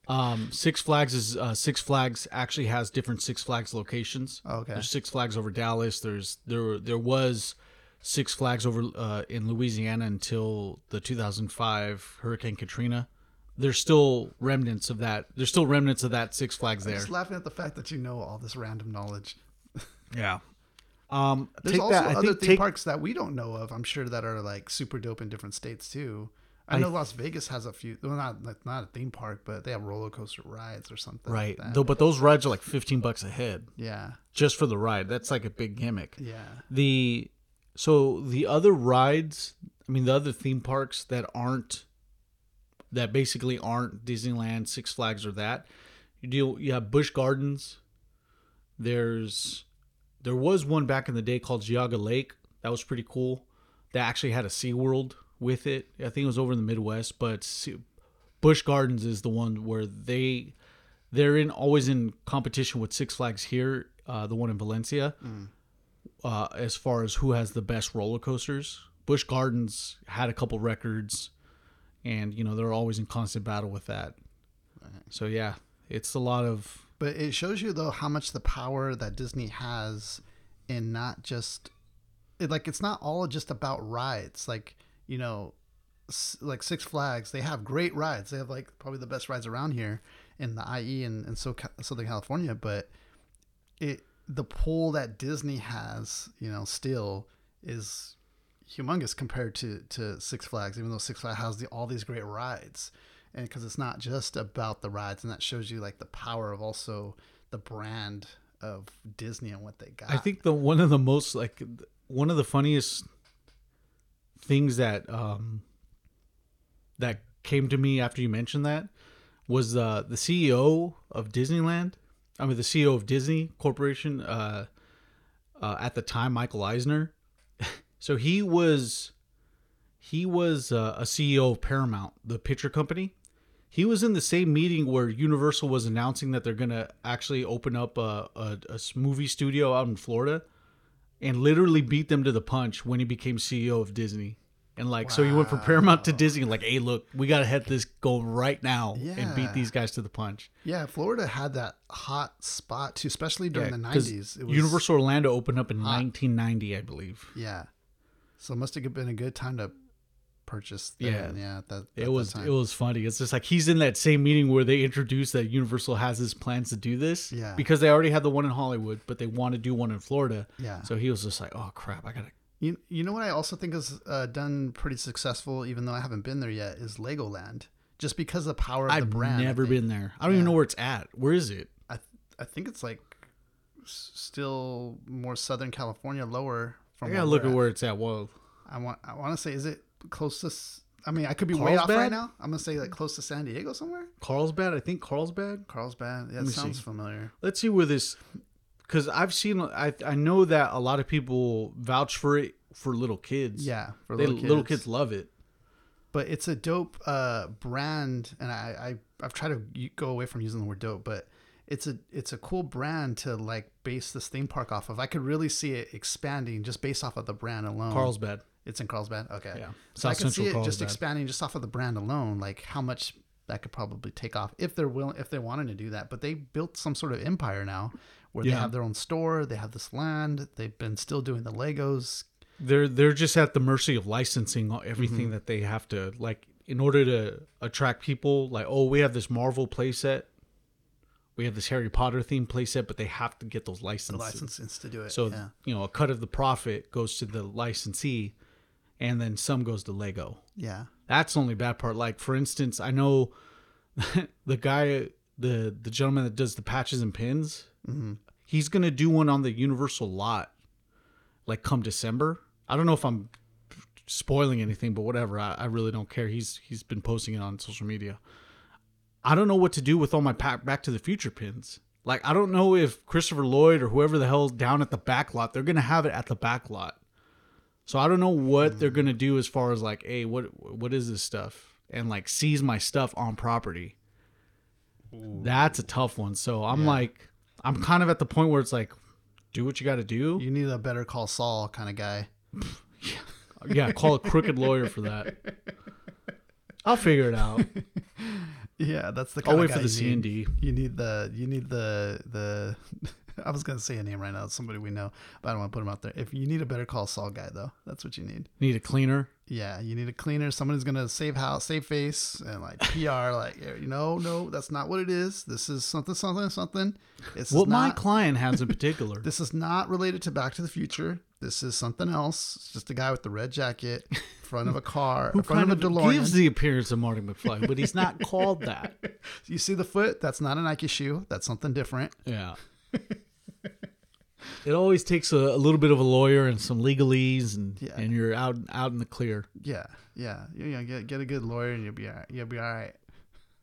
Speaker 1: Um, Six Flags is uh, Six Flags actually has different Six Flags locations.
Speaker 2: Okay.
Speaker 1: There's Six Flags over Dallas. There's there there was Six Flags over uh, in Louisiana until the 2005 Hurricane Katrina. There's still remnants of that. There's still remnants of that Six Flags there.
Speaker 2: Just laughing at the fact that you know all this random knowledge.
Speaker 1: Yeah. Um,
Speaker 2: There's also
Speaker 1: that.
Speaker 2: Other
Speaker 1: think
Speaker 2: theme
Speaker 1: take,
Speaker 2: parks that we don't know of. I'm sure that are like super dope in different states too. I know Las Vegas has a few. Well, not like, not a theme park, but they have roller coaster rides or something.
Speaker 1: right.
Speaker 2: Like that.
Speaker 1: Though, but those rides are like 15 bucks a head
Speaker 2: Yeah.
Speaker 1: just for the ride. That's like a big gimmick.
Speaker 2: Yeah.
Speaker 1: The so the other rides, I mean, the other theme parks that aren't that basically aren't Disneyland, Six Flags, or that you deal. You have Busch Gardens. There's there was one back in the day called Geauga Lake. That was pretty cool. That actually had a SeaWorld with it. I think it was over in the Midwest, but Busch Gardens is the one where they they're in always in competition with Six Flags here, uh, the one in Valencia, uh, as far as who has the best roller coasters. Busch Gardens had a couple records, and you know they're always in constant battle with that. So yeah, it's a lot of
Speaker 2: But it shows you though how much the power that Disney has in not just it, like it's not all just about rides. Like you know, like Six Flags, they have great rides. They have like probably the best rides around here in the IE and and so Southern California. But it the pull that Disney has, you know, still is humongous compared to to Six Flags. Even though Six Flags has the, all these great rides, and because it's not just about the rides, and that shows you like the power of also the brand of Disney and what they got.
Speaker 1: I think the one of the most like one of the funniest things that um that came to me after you mentioned that was uh the CEO of Disneyland. I mean the CEO of Disney Corporation uh uh, at the time, Michael Eisner. so he was he was uh, a CEO of Paramount, the picture company. He was in the same meeting where Universal was announcing that they're gonna actually open up a a movie studio out in Florida, and literally beat them to the punch when he became CEO of Disney. And like, so he went from Paramount to Disney. Like, hey, look, we gotta head this goal right now and beat these guys to the punch.
Speaker 2: Yeah, Florida had that hot spot too, especially during
Speaker 1: Yeah,
Speaker 2: the nineties.
Speaker 1: Universal Orlando opened up in 1990, I believe.
Speaker 2: Yeah. So it must have been a good time to purchase.
Speaker 1: Yeah.
Speaker 2: Yeah, yeah. That, at
Speaker 1: It was it was funny. It's just like he's in that same meeting where they introduced that Universal has his plans to do this.
Speaker 2: Yeah.
Speaker 1: Because they already had the one in Hollywood, but they want to do one in Florida.
Speaker 2: Yeah.
Speaker 1: So he was just like, oh crap, I gotta.
Speaker 2: You, you know what I also think is uh, done pretty successful, even though I haven't been there yet, is Legoland. Just because of the power of
Speaker 1: I've
Speaker 2: the brand. I
Speaker 1: never been there. I don't even know where it's at. Where is it?
Speaker 2: I, th- I think it's like s- still more Southern California, lower from.
Speaker 1: I gotta look
Speaker 2: we're
Speaker 1: at where it's at. Whoa.
Speaker 2: I want. I want to say, is it close to? s- I mean, I could be way off right now. I'm gonna say like close to San Diego somewhere.
Speaker 1: Carlsbad. I think Carlsbad.
Speaker 2: Carlsbad. Yeah, it sounds
Speaker 1: see.
Speaker 2: familiar.
Speaker 1: Let's see where this. Because I've seen, I I know that a lot of people vouch for it for little kids.
Speaker 2: Yeah, for
Speaker 1: they,
Speaker 2: little kids.
Speaker 1: little kids love it.
Speaker 2: but it's a dope uh, brand, and I, I I've tried to go away from using the word dope, but it's a it's a cool brand to like base this theme park off of. I could really see it expanding just based off of the brand alone.
Speaker 1: Carlsbad.
Speaker 2: It's in Carlsbad. Okay,
Speaker 1: Yeah.
Speaker 2: so I
Speaker 1: South
Speaker 2: can see
Speaker 1: Central
Speaker 2: it just expanding just off of the brand alone, like how much that could probably take off if they're willing if they're wanting to do that. But they built some sort of empire now, where
Speaker 1: Yeah.
Speaker 2: they have their own store, they have this land, they've been still doing the Legos.
Speaker 1: they're they're just at the mercy of licensing
Speaker 2: Mm-hmm.
Speaker 1: everything that they have to like in order to attract people like oh we have this marvel playset we have this harry potter themed playset but they have to get those
Speaker 2: The
Speaker 1: licenses
Speaker 2: licenses to do it.
Speaker 1: so
Speaker 2: yeah,
Speaker 1: you know a cut of the profit goes to the licensee and then some goes to lego.
Speaker 2: Yeah,
Speaker 1: that's the only bad part. Like for instance i know the guy the the gentleman that does the patches and pins
Speaker 2: Mhm.
Speaker 1: he's gonna do one on the universal lot like come december. I don't know if i'm spoiling anything but whatever. I, I really don't care. He's he's been posting it on social media. I don't know what to do with all my back to the future pins. Like i don't know if christopher lloyd or whoever the hell's down at the back lot they're gonna have it at the back lot so I don't know what mm. they're gonna do as far as like, hey, what what is this stuff, and like seize my stuff on property. That's a tough one. So I'm like, I'm kind of at the point where it's like, do what you got to do.
Speaker 2: You need a better call Saul kind of guy.
Speaker 1: Yeah, yeah, call a crooked lawyer for that. I'll figure it out.
Speaker 2: Yeah, that's the
Speaker 1: I'll wait
Speaker 2: of
Speaker 1: for the. C&D.
Speaker 2: You need the you need the the. I was gonna say a name right now, it's somebody we know, but I don't want to put him out there. If you need a better call Saul guy though, that's what you need.
Speaker 1: Need a cleaner.
Speaker 2: Yeah, you need a cleaner, someone who's gonna save house, save face, and like PR. like you know, no, that's not what it is. This is something, something, something. This
Speaker 1: What
Speaker 2: is
Speaker 1: my client has in particular.
Speaker 2: this is not related to Back to the Future. This is something else. It's just a guy with the red jacket, in front of a car,
Speaker 1: who
Speaker 2: in front
Speaker 1: kind
Speaker 2: of a DeLorean.
Speaker 1: gives the appearance of Marty McFly, but he's not called that.
Speaker 2: You see the foot? That's not a Nike shoe. That's something different.
Speaker 1: Yeah. It always takes a, a little bit of a lawyer and some legalese, and
Speaker 2: Yeah.
Speaker 1: and you're out out in the clear.
Speaker 2: Yeah, yeah. You know, get get a good lawyer and you'll be all right. You'll be all right.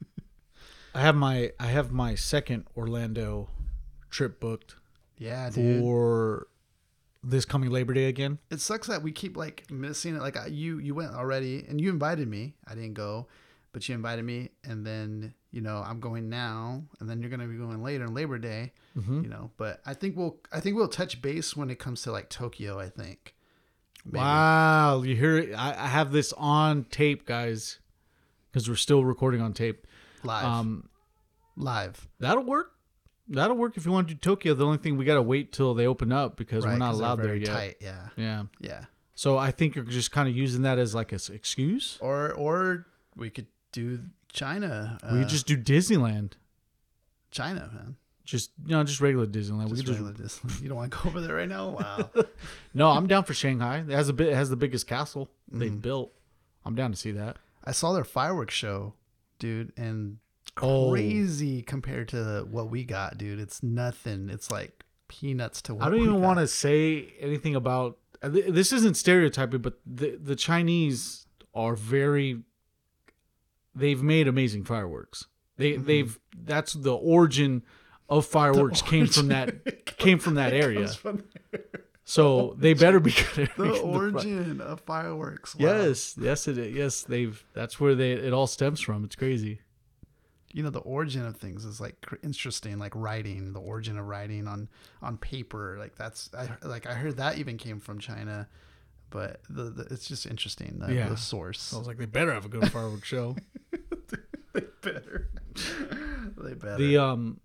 Speaker 1: I have my I have my second Orlando trip booked
Speaker 2: Yeah, dude.
Speaker 1: for this coming Labor Day again.
Speaker 2: It sucks that we keep like missing it. Like I- you, you went already, and you invited me. I didn't go, but you invited me, and then you know I'm going now, and then you're gonna be going later on Labor Day.
Speaker 1: Mm-hmm.
Speaker 2: You know, but I think we'll I think we'll touch base when it comes to like Tokyo. I think. Maybe.
Speaker 1: Wow, you hear it? I, I have this on tape, guys, because we're still recording on tape.
Speaker 2: Live.
Speaker 1: Um,
Speaker 2: Live.
Speaker 1: that'll work. That'll work if you want to do Tokyo. The only thing we gotta wait till they open up because
Speaker 2: Right,
Speaker 1: we're not allowed there yet.
Speaker 2: Tight. Yeah.
Speaker 1: Yeah.
Speaker 2: Yeah.
Speaker 1: So I think you're just kind of using that as like an excuse.
Speaker 2: Or or we could do China. Uh,
Speaker 1: we could just do Disneyland.
Speaker 2: China, man.
Speaker 1: Just you know, just regular Disneyland. we
Speaker 2: Just
Speaker 1: could just
Speaker 2: regular Disney. You don't want to go over there right now? Wow.
Speaker 1: no. I'm down for Shanghai. It has a bit. It has the biggest castle they've
Speaker 2: Mm-hmm.
Speaker 1: built. I'm down to see that.
Speaker 2: I saw their fireworks show, dude, and
Speaker 1: Oh.
Speaker 2: crazy compared to what we got, dude. It's nothing. It's like peanuts to what
Speaker 1: I don't
Speaker 2: we
Speaker 1: even want to say anything about. uh, This isn't stereotyping, but the the Chinese are very. They've made amazing fireworks. They
Speaker 2: Mm-hmm.
Speaker 1: they've that's the origin of fireworks came from that came from that area.
Speaker 2: From.
Speaker 1: So they better be good
Speaker 2: The origin of fireworks. Wow.
Speaker 1: Yes, yes, it is. Yes, they've. That's where they it all stems from. It's crazy.
Speaker 2: you know the origin of things is like interesting like writing the origin of writing on on paper like that's I, like i heard that even came from china but the, the it's just interesting the,
Speaker 1: Yeah.
Speaker 2: the source
Speaker 1: I was like, they better have a good fireworks show.
Speaker 2: they better they better
Speaker 1: The um,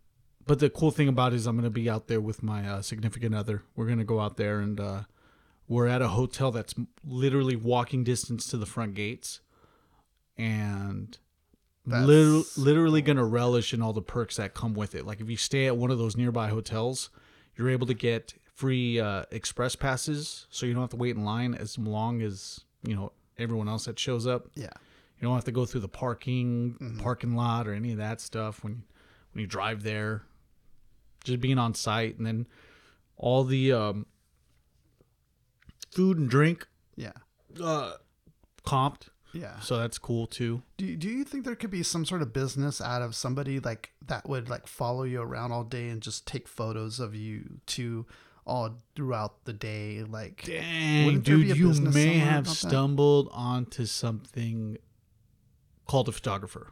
Speaker 1: but the cool thing about it is I'm gonna be out there with my uh, significant other. We're gonna go out there and uh, we're at a hotel that's literally walking distance to the front gates, and
Speaker 2: That's
Speaker 1: lit- literally gonna relish in all the perks that come with it. Like if you stay at one of those nearby hotels, you're able to get free uh, express passes, so you don't have to wait in line as long as you know everyone else that shows up.
Speaker 2: yeah
Speaker 1: You don't have to go through the parking parking lot or any of that stuff when when you drive there. Just being on site and then all the um, food and drink
Speaker 2: yeah
Speaker 1: uh, comped.
Speaker 2: yeah
Speaker 1: So that's cool too.
Speaker 2: do, do you think there could be some sort of business out of somebody like that would like follow you around all day and just take photos of you to all throughout the day like
Speaker 1: Dang,
Speaker 2: Wouldn't there be
Speaker 1: dude, you may have
Speaker 2: about that?
Speaker 1: stumbled onto something called a photographer.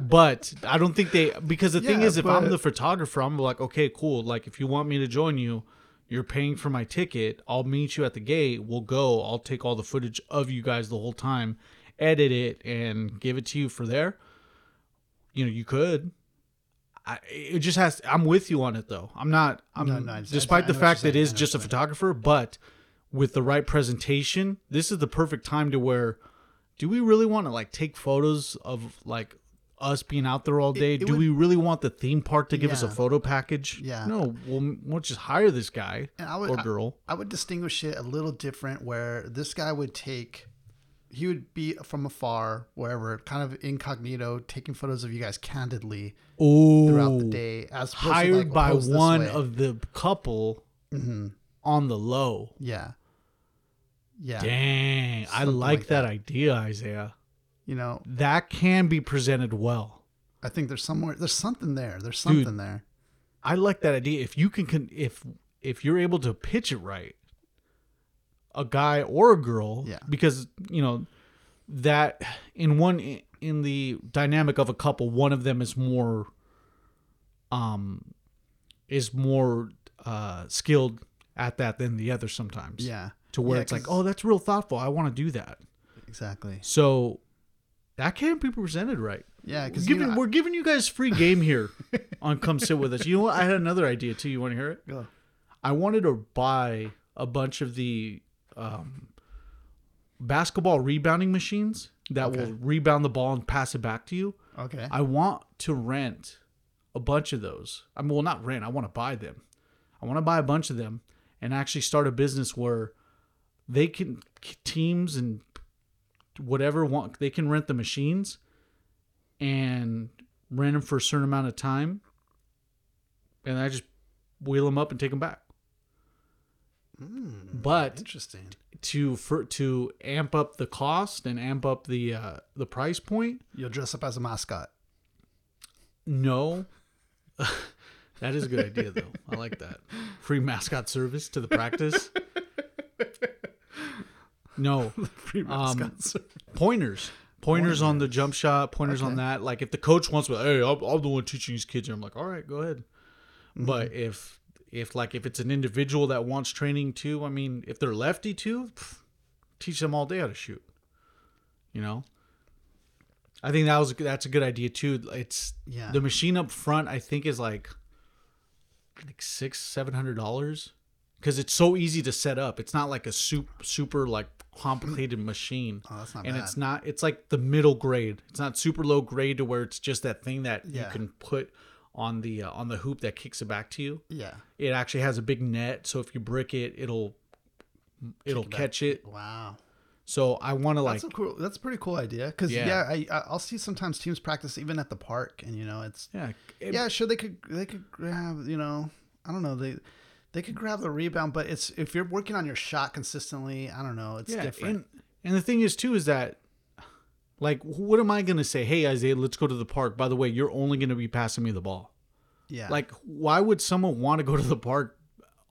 Speaker 1: but I don't think they because the thing is if I'm the photographer, I'm like, okay, cool. Like if you want me to join you, you're paying for my ticket. I'll meet you at the gate. We'll go. I'll take all the footage of you guys the whole time, edit it, and give it to you for there. You know, you could. I, it just has. I'm with you on it though. I'm not. I'm
Speaker 2: No, no, I- I-
Speaker 1: despite
Speaker 2: I
Speaker 1: the fact that it is.
Speaker 2: I
Speaker 1: just a photographer, but with the right presentation, this is the perfect time to where. Do we really want to like take photos of like us being out there all day?
Speaker 2: it
Speaker 1: Do
Speaker 2: would-
Speaker 1: we really want the theme park to give us a photo package?
Speaker 2: Yeah.
Speaker 1: No, we'll, we'll just hire this guy
Speaker 2: And I would-
Speaker 1: or
Speaker 2: I-
Speaker 1: girl.
Speaker 2: I would distinguish it a little different where this guy would take he would be from afar, wherever, kind of incognito, taking photos of you guys candidly
Speaker 1: oh,
Speaker 2: throughout the day, as
Speaker 1: hired
Speaker 2: like,
Speaker 1: by one.
Speaker 2: Mm-hmm.
Speaker 1: of the couple on the low.
Speaker 2: yeah, yeah.
Speaker 1: Dang, I like,
Speaker 2: like
Speaker 1: that,
Speaker 2: that.
Speaker 1: idea, Isaiah.
Speaker 2: You know,
Speaker 1: That can be presented well.
Speaker 2: I think there's somewhere there's something there. There's something there.
Speaker 1: I like that idea. If you can, if if you're able to pitch it right, a guy or a girl,
Speaker 2: Yeah.
Speaker 1: because you know that in one in the dynamic of a couple, one of them is more, um, is more uh skilled at that than the other sometimes.
Speaker 2: Yeah,
Speaker 1: to where
Speaker 2: Yeah,
Speaker 1: it's like oh, that's real thoughtful. I want to do that.
Speaker 2: exactly.
Speaker 1: So that can't be presented right.
Speaker 2: Yeah,
Speaker 1: We're
Speaker 2: because
Speaker 1: giving, we're giving you guys free game here on Come Sit With Us. You know what? I had another idea too. You want to hear it?
Speaker 2: Go.
Speaker 1: I wanted to buy a bunch of the um, basketball rebounding machines that
Speaker 2: Okay.
Speaker 1: will rebound the ball and pass it back to you.
Speaker 2: okay.
Speaker 1: I want to rent a bunch of those. I mean, well, not rent. I want to buy them. I want to buy a bunch of them and actually start a business where they can teams and whatever want they can rent the machines and rent them for a certain amount of time, and I just wheel them up and take them back. But
Speaker 2: Interesting.
Speaker 1: to for to amp up the cost and amp up the uh, the price point,
Speaker 2: You'll dress up as a mascot.
Speaker 1: No. that is a good idea though. I like that. Free mascot service to the practice. No.
Speaker 2: Free
Speaker 1: Um,
Speaker 2: mascots.
Speaker 1: Pointers. Pointers on the jump shot, pointers on that. Like if the coach wants to, hey, I'm, I'm the one teaching these kids, and I'm like, all right, go ahead.
Speaker 2: Mm-hmm.
Speaker 1: But if if like if it's an individual that wants training too, I mean, if they're lefty too, pff, teach them all day how to shoot. You know. I think that was that's a good idea too. It's
Speaker 2: Yeah.
Speaker 1: the machine up front. I think is like like six seven hundred dollars because it's so easy to set up. It's not like a super super like complicated machine.
Speaker 2: Oh, that's not
Speaker 1: and
Speaker 2: bad.
Speaker 1: it's not. It's like the middle grade. It's not super low grade to where it's just that thing that
Speaker 2: Yeah.
Speaker 1: you can put on the uh, on the hoop that kicks it back to you.
Speaker 2: yeah.
Speaker 1: It actually has a big net, so if you brick it, it'll it'll
Speaker 2: it
Speaker 1: catch it.
Speaker 2: Wow.
Speaker 1: So I want to like
Speaker 2: That's a cool. That's a pretty cool idea. Because
Speaker 1: Yeah.
Speaker 2: yeah, I I'll see sometimes teams practice even at the park, and you know it's
Speaker 1: yeah it-
Speaker 2: yeah sure they could they could grab you know I don't know they they could grab the rebound, but it's if you're working on your shot consistently, I don't know it's different.
Speaker 1: And, and the thing is too is that like what am I gonna say? Hey Isaiah, let's go to the park. By the way, you're only gonna be passing me the ball.
Speaker 2: Yeah.
Speaker 1: Like, why would someone want to go to the park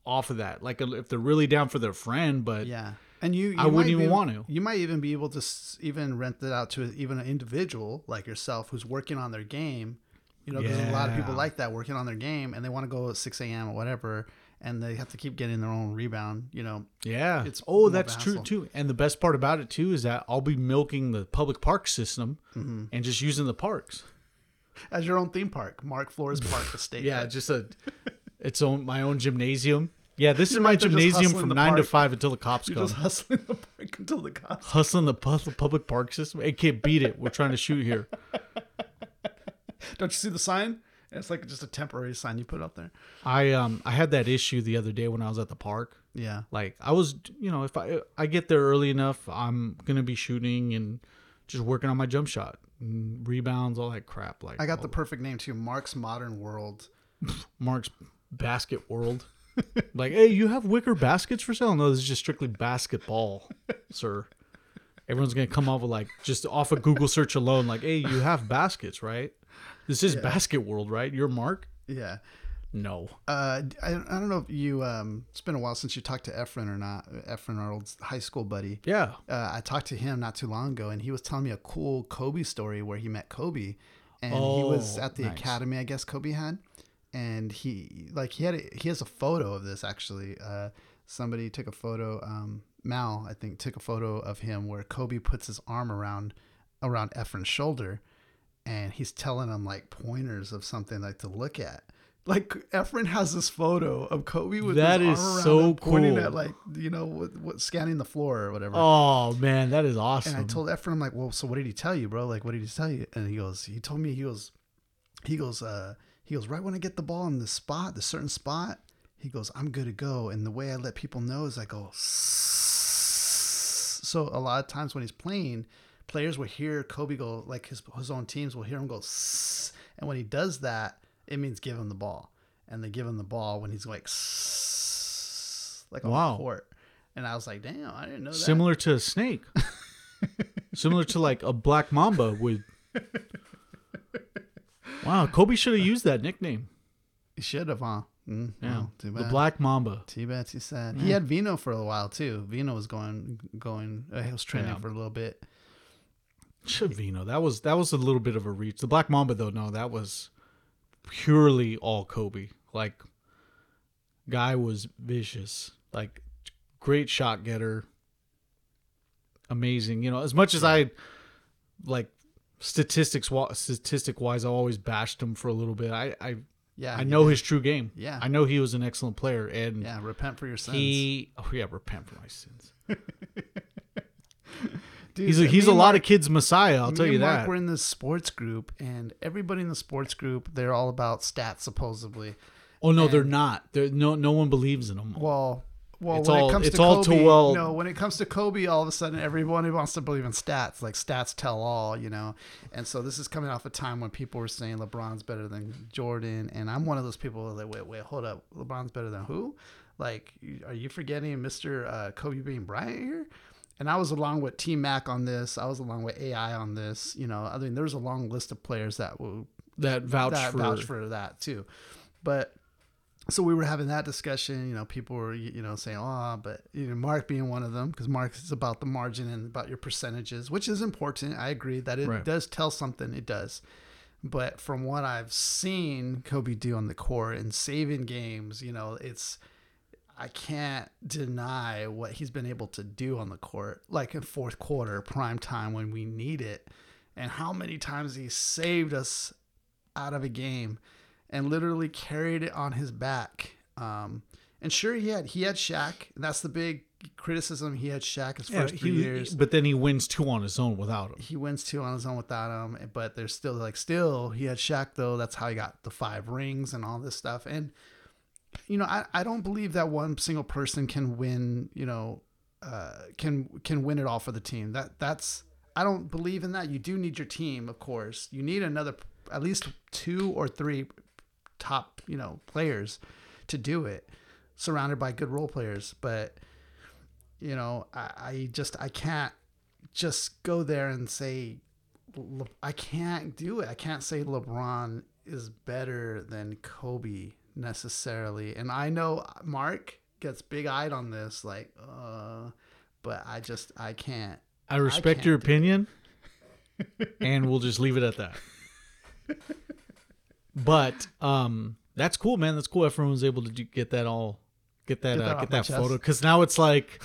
Speaker 1: off of that? Like, if they're really down for their friend, but
Speaker 2: Yeah, and you, you
Speaker 1: I wouldn't even
Speaker 2: be-
Speaker 1: want to.
Speaker 2: You might even be able to even rent it out to even an individual like yourself who's working on their game. You know, because a lot of people like that working on their game, and they want to go at six a.m. or whatever, and they have to keep getting their own rebound. You know,
Speaker 1: Yeah.
Speaker 2: It's
Speaker 1: oh, that's true too. And the best part about it too is that I'll be milking the public park system
Speaker 2: Mm-hmm.
Speaker 1: and just using the parks.
Speaker 2: as your own theme park, Mark Flores Park Estate.
Speaker 1: Yeah, just a its own my own gymnasium. Yeah, this is my
Speaker 2: right there just
Speaker 1: gymnasium from nine to five until the cops
Speaker 2: you're
Speaker 1: come.
Speaker 2: just hustling the park until the cops.
Speaker 1: Hustling the public park system. Hey, kid, beat it. We're trying to shoot here.
Speaker 2: Don't you see the sign? It's like just a temporary sign you put up there.
Speaker 1: I um I had that issue the other day when I was at the park.
Speaker 2: Yeah,
Speaker 1: Like I was, you know, if I I get there early enough, I'm gonna be shooting and just working on my jump shot, and rebounds, all that crap. Like
Speaker 2: I got the perfect name too, Mark's Modern World.
Speaker 1: Mark's Basket World. like, hey, you have wicker baskets for sale? No, this is just strictly basketball, sir. Everyone's gonna come up with like just off of Google search alone, like, hey, you have baskets, right? This is Basket World, right? You're Mark?
Speaker 2: Yeah.
Speaker 1: No.
Speaker 2: Uh, I, I don't know if you. Um, it's been a while since you talked to Efren or not. Efren, our old high school buddy.
Speaker 1: Yeah.
Speaker 2: Uh, I talked to him not too long ago, and he was telling me a cool Kobe story where he met Kobe, and he was
Speaker 1: Oh,
Speaker 2: at the
Speaker 1: nice.
Speaker 2: academy, I guess Kobe had, and he like he had a, he has a photo of this actually. Uh, somebody took a photo. Um, Mal, I think, took a photo of him where Kobe puts his arm around around Efren's shoulder, and he's telling him like pointers of something like to look at. Like Efren has this photo of Kobe with
Speaker 1: That is so
Speaker 2: him, pointing
Speaker 1: cool.
Speaker 2: at like you know what, what scanning the floor or whatever.
Speaker 1: Oh man, that is awesome.
Speaker 2: And I told Efren, I'm like, well, so what did he tell you, bro? Like, what did he tell you? And he goes, he told me, he goes, he goes, uh, he goes, right when I get the ball in the spot, the certain spot, he goes, I'm good to go. And the way I let people know is I go, "Sss." so a lot of times when he's playing, players will hear Kobe go, like his, his own teams will hear him go, "Sss." and when he does that, it means give him the ball. And they give him the ball when he's like, "Sss," like on
Speaker 1: Wow.
Speaker 2: the court. And I was like, damn, I didn't know that.
Speaker 1: Similar to a snake. Similar to like a black mamba would. Wow, Kobe should have used that nickname.
Speaker 2: He should have, huh? Mm,
Speaker 1: Yeah, the black mamba.
Speaker 2: Too bad. Too sad. He had Vino for a while too. Vino was going, going. Uh, he was trending
Speaker 1: Yeah.
Speaker 2: for a little bit.
Speaker 1: Chavino. That was that was a little bit of a reach. The Black Mamba though, no, that was purely all Kobe. Like guy was vicious. Like great shot getter. Amazing. You know, as much as I like statistics statistic wise, I always bashed him for a little bit. I I,
Speaker 2: Yeah,
Speaker 1: I know
Speaker 2: did.
Speaker 1: his true game.
Speaker 2: Yeah.
Speaker 1: I know he was an excellent player and
Speaker 2: Yeah, repent for your sins.
Speaker 1: he oh yeah, repent for my sins.
Speaker 2: Dude,
Speaker 1: He's a, he's a lot
Speaker 2: Mark-
Speaker 1: of kids' messiah. I'll tell you
Speaker 2: Mark
Speaker 1: that.
Speaker 2: We're in this sports group, and everybody in the sports group, they're all about stats supposedly.
Speaker 1: Oh no, they're not. They're no no one believes in them.
Speaker 2: Well, well,
Speaker 1: It's
Speaker 2: when
Speaker 1: all-
Speaker 2: it comes
Speaker 1: it's
Speaker 2: to
Speaker 1: all too
Speaker 2: Kobe,
Speaker 1: well-
Speaker 2: no, when it comes to Kobe, all of a sudden everyone wants to believe in stats. Like stats tell all, you know. And so this is coming off a time when people were saying LeBron's better than Jordan, and I'm one of those people that wait, wait, hold up, LeBron's better than who? Like, are you forgetting Mr. Uh, Kobe Bean Bryant here? And I was along with T Mac on this. I was along with AI on this. You know, I mean, there's a long list of players that will
Speaker 1: that vouch
Speaker 2: that
Speaker 1: for,
Speaker 2: vouch for that too. But so we were having that discussion. You know, people were you know saying, "Oh, but you know, Mark being one of them because Mark is about the margin and about your percentages, which is important. I agree that it
Speaker 1: Right.
Speaker 2: does tell something. It does." But from what I've seen Kobe do on the court and saving games, you know, it's I can't deny what he's been able to do on the court, like in fourth quarter, prime time when we need it, and how many times he saved us out of a game and literally carried it on his back. Um, and sure, he had he had Shaq. And that's the big criticism. He had Shaq his
Speaker 1: Yeah,
Speaker 2: first three
Speaker 1: he-
Speaker 2: years.
Speaker 1: but then he wins two on his own without him.
Speaker 2: He wins two on his own without him, but there's still like still he had Shaq though. That's how he got the five rings and all this stuff. And you know, I, I don't believe that one single person can win. You know, uh, can can win it all for the team. That that's I don't believe in that. You do need your team, of course. You need another at least two or three top you know players to do it, surrounded by good role players. But you know, I, I just I can't just go there and say I can't do it. I can't say LeBron is better than Kobe necessarily. And I know Mark gets big eyed on this, like, uh, but I just I can't.
Speaker 1: I respect
Speaker 2: can't
Speaker 1: your opinion, and we'll just leave it at that. But um, that's cool, man. That's cool. Everyone was able to do, get that all, get that,
Speaker 2: Get that
Speaker 1: uh, get that photo. Because now it's like,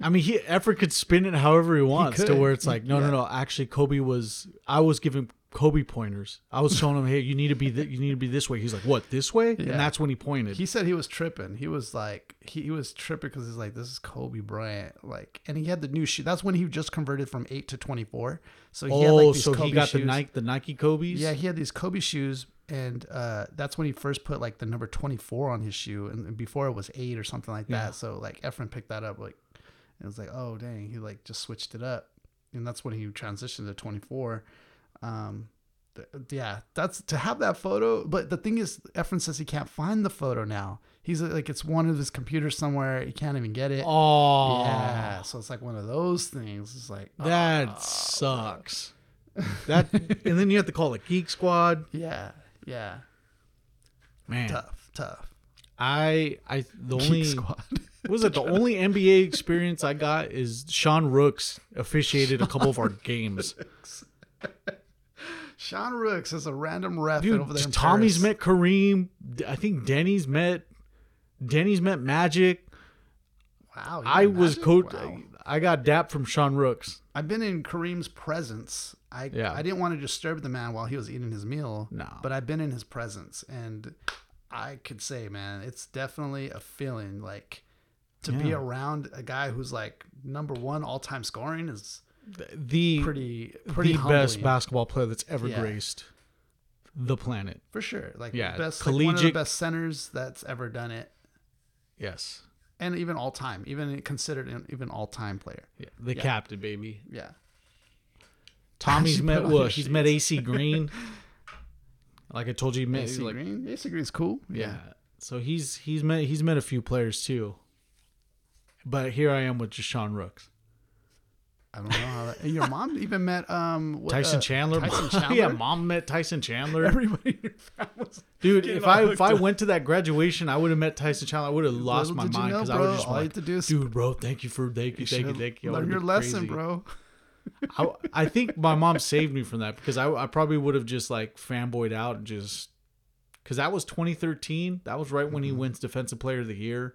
Speaker 1: I mean, he Efren could spin it however he wants to where it's like, no, no,
Speaker 2: Yeah.
Speaker 1: no. Actually, Kobe was. I was giving Kobe pointers. I was showing him, hey, you need to be, th- you need to be this way. He's like, what, this way?
Speaker 2: Yeah.
Speaker 1: And that's when he pointed.
Speaker 2: He said he was tripping. He was like he, he was tripping because he's like this is Kobe Bryant, like, and he had the new shoe. That's when he just converted from eight to twenty four. So he had
Speaker 1: oh,
Speaker 2: like these
Speaker 1: so
Speaker 2: Kobe
Speaker 1: he got
Speaker 2: shoes.
Speaker 1: the Nike, the Nike Kobe's.
Speaker 2: Yeah, he had these Kobe shoes, and uh, that's when he first put like the number twenty four on his shoe, and and before it was eight or something like
Speaker 1: Yeah.
Speaker 2: that. So like Efren picked that up, like it was like, oh dang, he like just switched it up, and that's when he transitioned to twenty four. Um, th- yeah, that's to have that photo. But the thing is, Efren says he can't find the photo now. He's like, it's one of his computers somewhere. He can't even get it.
Speaker 1: Oh,
Speaker 2: Yeah, so it's like one of those things. It's like
Speaker 1: That
Speaker 2: ah,
Speaker 1: sucks. That and then you have to call it Geek Squad.
Speaker 2: yeah, yeah,
Speaker 1: Man,
Speaker 2: tough, tough.
Speaker 1: I I the
Speaker 2: Geek
Speaker 1: only
Speaker 2: squad.
Speaker 1: was it the only NBA experience I got is Sean Rooks officiated a couple of our games.
Speaker 2: Sean Rooks is a random ref
Speaker 1: Dude,
Speaker 2: over there.
Speaker 1: Tommy's
Speaker 2: Paris.
Speaker 1: met Kareem. I think Denny's met Denny's met Magic.
Speaker 2: Wow,
Speaker 1: I was coach.
Speaker 2: Wow.
Speaker 1: I got dap from Sean Rooks.
Speaker 2: I've been in Kareem's presence. I
Speaker 1: Yeah.
Speaker 2: I didn't want to disturb the man while he was eating his meal.
Speaker 1: No.
Speaker 2: but I've been in his presence, and I could say, man, it's definitely a feeling like to be around a guy who's like number one all time scoring is
Speaker 1: The
Speaker 2: pretty pretty
Speaker 1: the best basketball player that's ever
Speaker 2: Yeah.
Speaker 1: graced the planet.
Speaker 2: for sure. Like
Speaker 1: Yeah,
Speaker 2: best like one of the
Speaker 1: collegiate-
Speaker 2: best centers that's ever done it,
Speaker 1: Yes.
Speaker 2: and even all time, even considered an even all time player.
Speaker 1: Yeah, the
Speaker 2: Yeah.
Speaker 1: captain, baby.
Speaker 2: Yeah.
Speaker 1: Tommy's met
Speaker 2: put on your
Speaker 1: what? He's met AC Green. Like I told you, he met
Speaker 2: AC
Speaker 1: like
Speaker 2: Green. AC Green's cool.
Speaker 1: yeah. So he's he's met he's met a few players too. But here I am with Sean Rooks.
Speaker 2: I don't know how that. and Your mom even met um what,
Speaker 1: Tyson
Speaker 2: uh,
Speaker 1: Chandler.
Speaker 2: Tyson Chandler.
Speaker 1: yeah, mom met Tyson Chandler.
Speaker 2: Everybody in your family
Speaker 1: Dude, if I if I went to that graduation, I would have met Tyson Chandler. I would have lost
Speaker 2: Little
Speaker 1: my
Speaker 2: did you
Speaker 1: mind
Speaker 2: know,
Speaker 1: because I would just
Speaker 2: all
Speaker 1: like,
Speaker 2: to do is-
Speaker 1: dude, bro, thank you for thank you, thank you, thank you.
Speaker 2: Learn your lesson,
Speaker 1: crazy.
Speaker 2: bro.
Speaker 1: I, I think my mom saved me from that because I, I probably would have just like fanboyed out and just because that was 2013. That was right when he wins Defensive Player of the Year.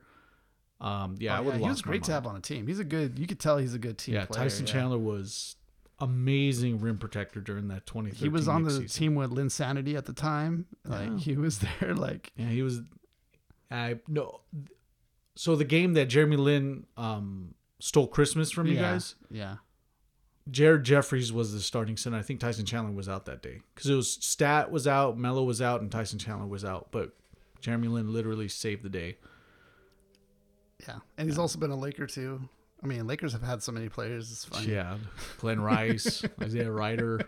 Speaker 1: Um, yeah, I
Speaker 2: Oh,
Speaker 1: would have
Speaker 2: he was great to have on a team. He's a good. You could tell he's a good team
Speaker 1: Yeah,
Speaker 2: player.
Speaker 1: Tyson
Speaker 2: yeah.
Speaker 1: Chandler was amazing rim protector during that 2013.
Speaker 2: He was on the
Speaker 1: season.
Speaker 2: team with Linsanity at the time. Like
Speaker 1: Yeah.
Speaker 2: he was there. Like
Speaker 1: Yeah, he was. I no. So the game that Jeremy Lin um, stole Christmas from you
Speaker 2: yeah,
Speaker 1: guys,
Speaker 2: Yeah.
Speaker 1: Jared Jeffries was the starting center. I think Tyson Chandler was out that day because it was Stat was out, Melo was out, and Tyson Chandler was out. But Jeremy Lin literally saved the day.
Speaker 2: Yeah. And he's also been a Laker too. I mean, Lakers have had so many players. It's funny.
Speaker 1: Yeah, Glen Rice, Isaiah Rider,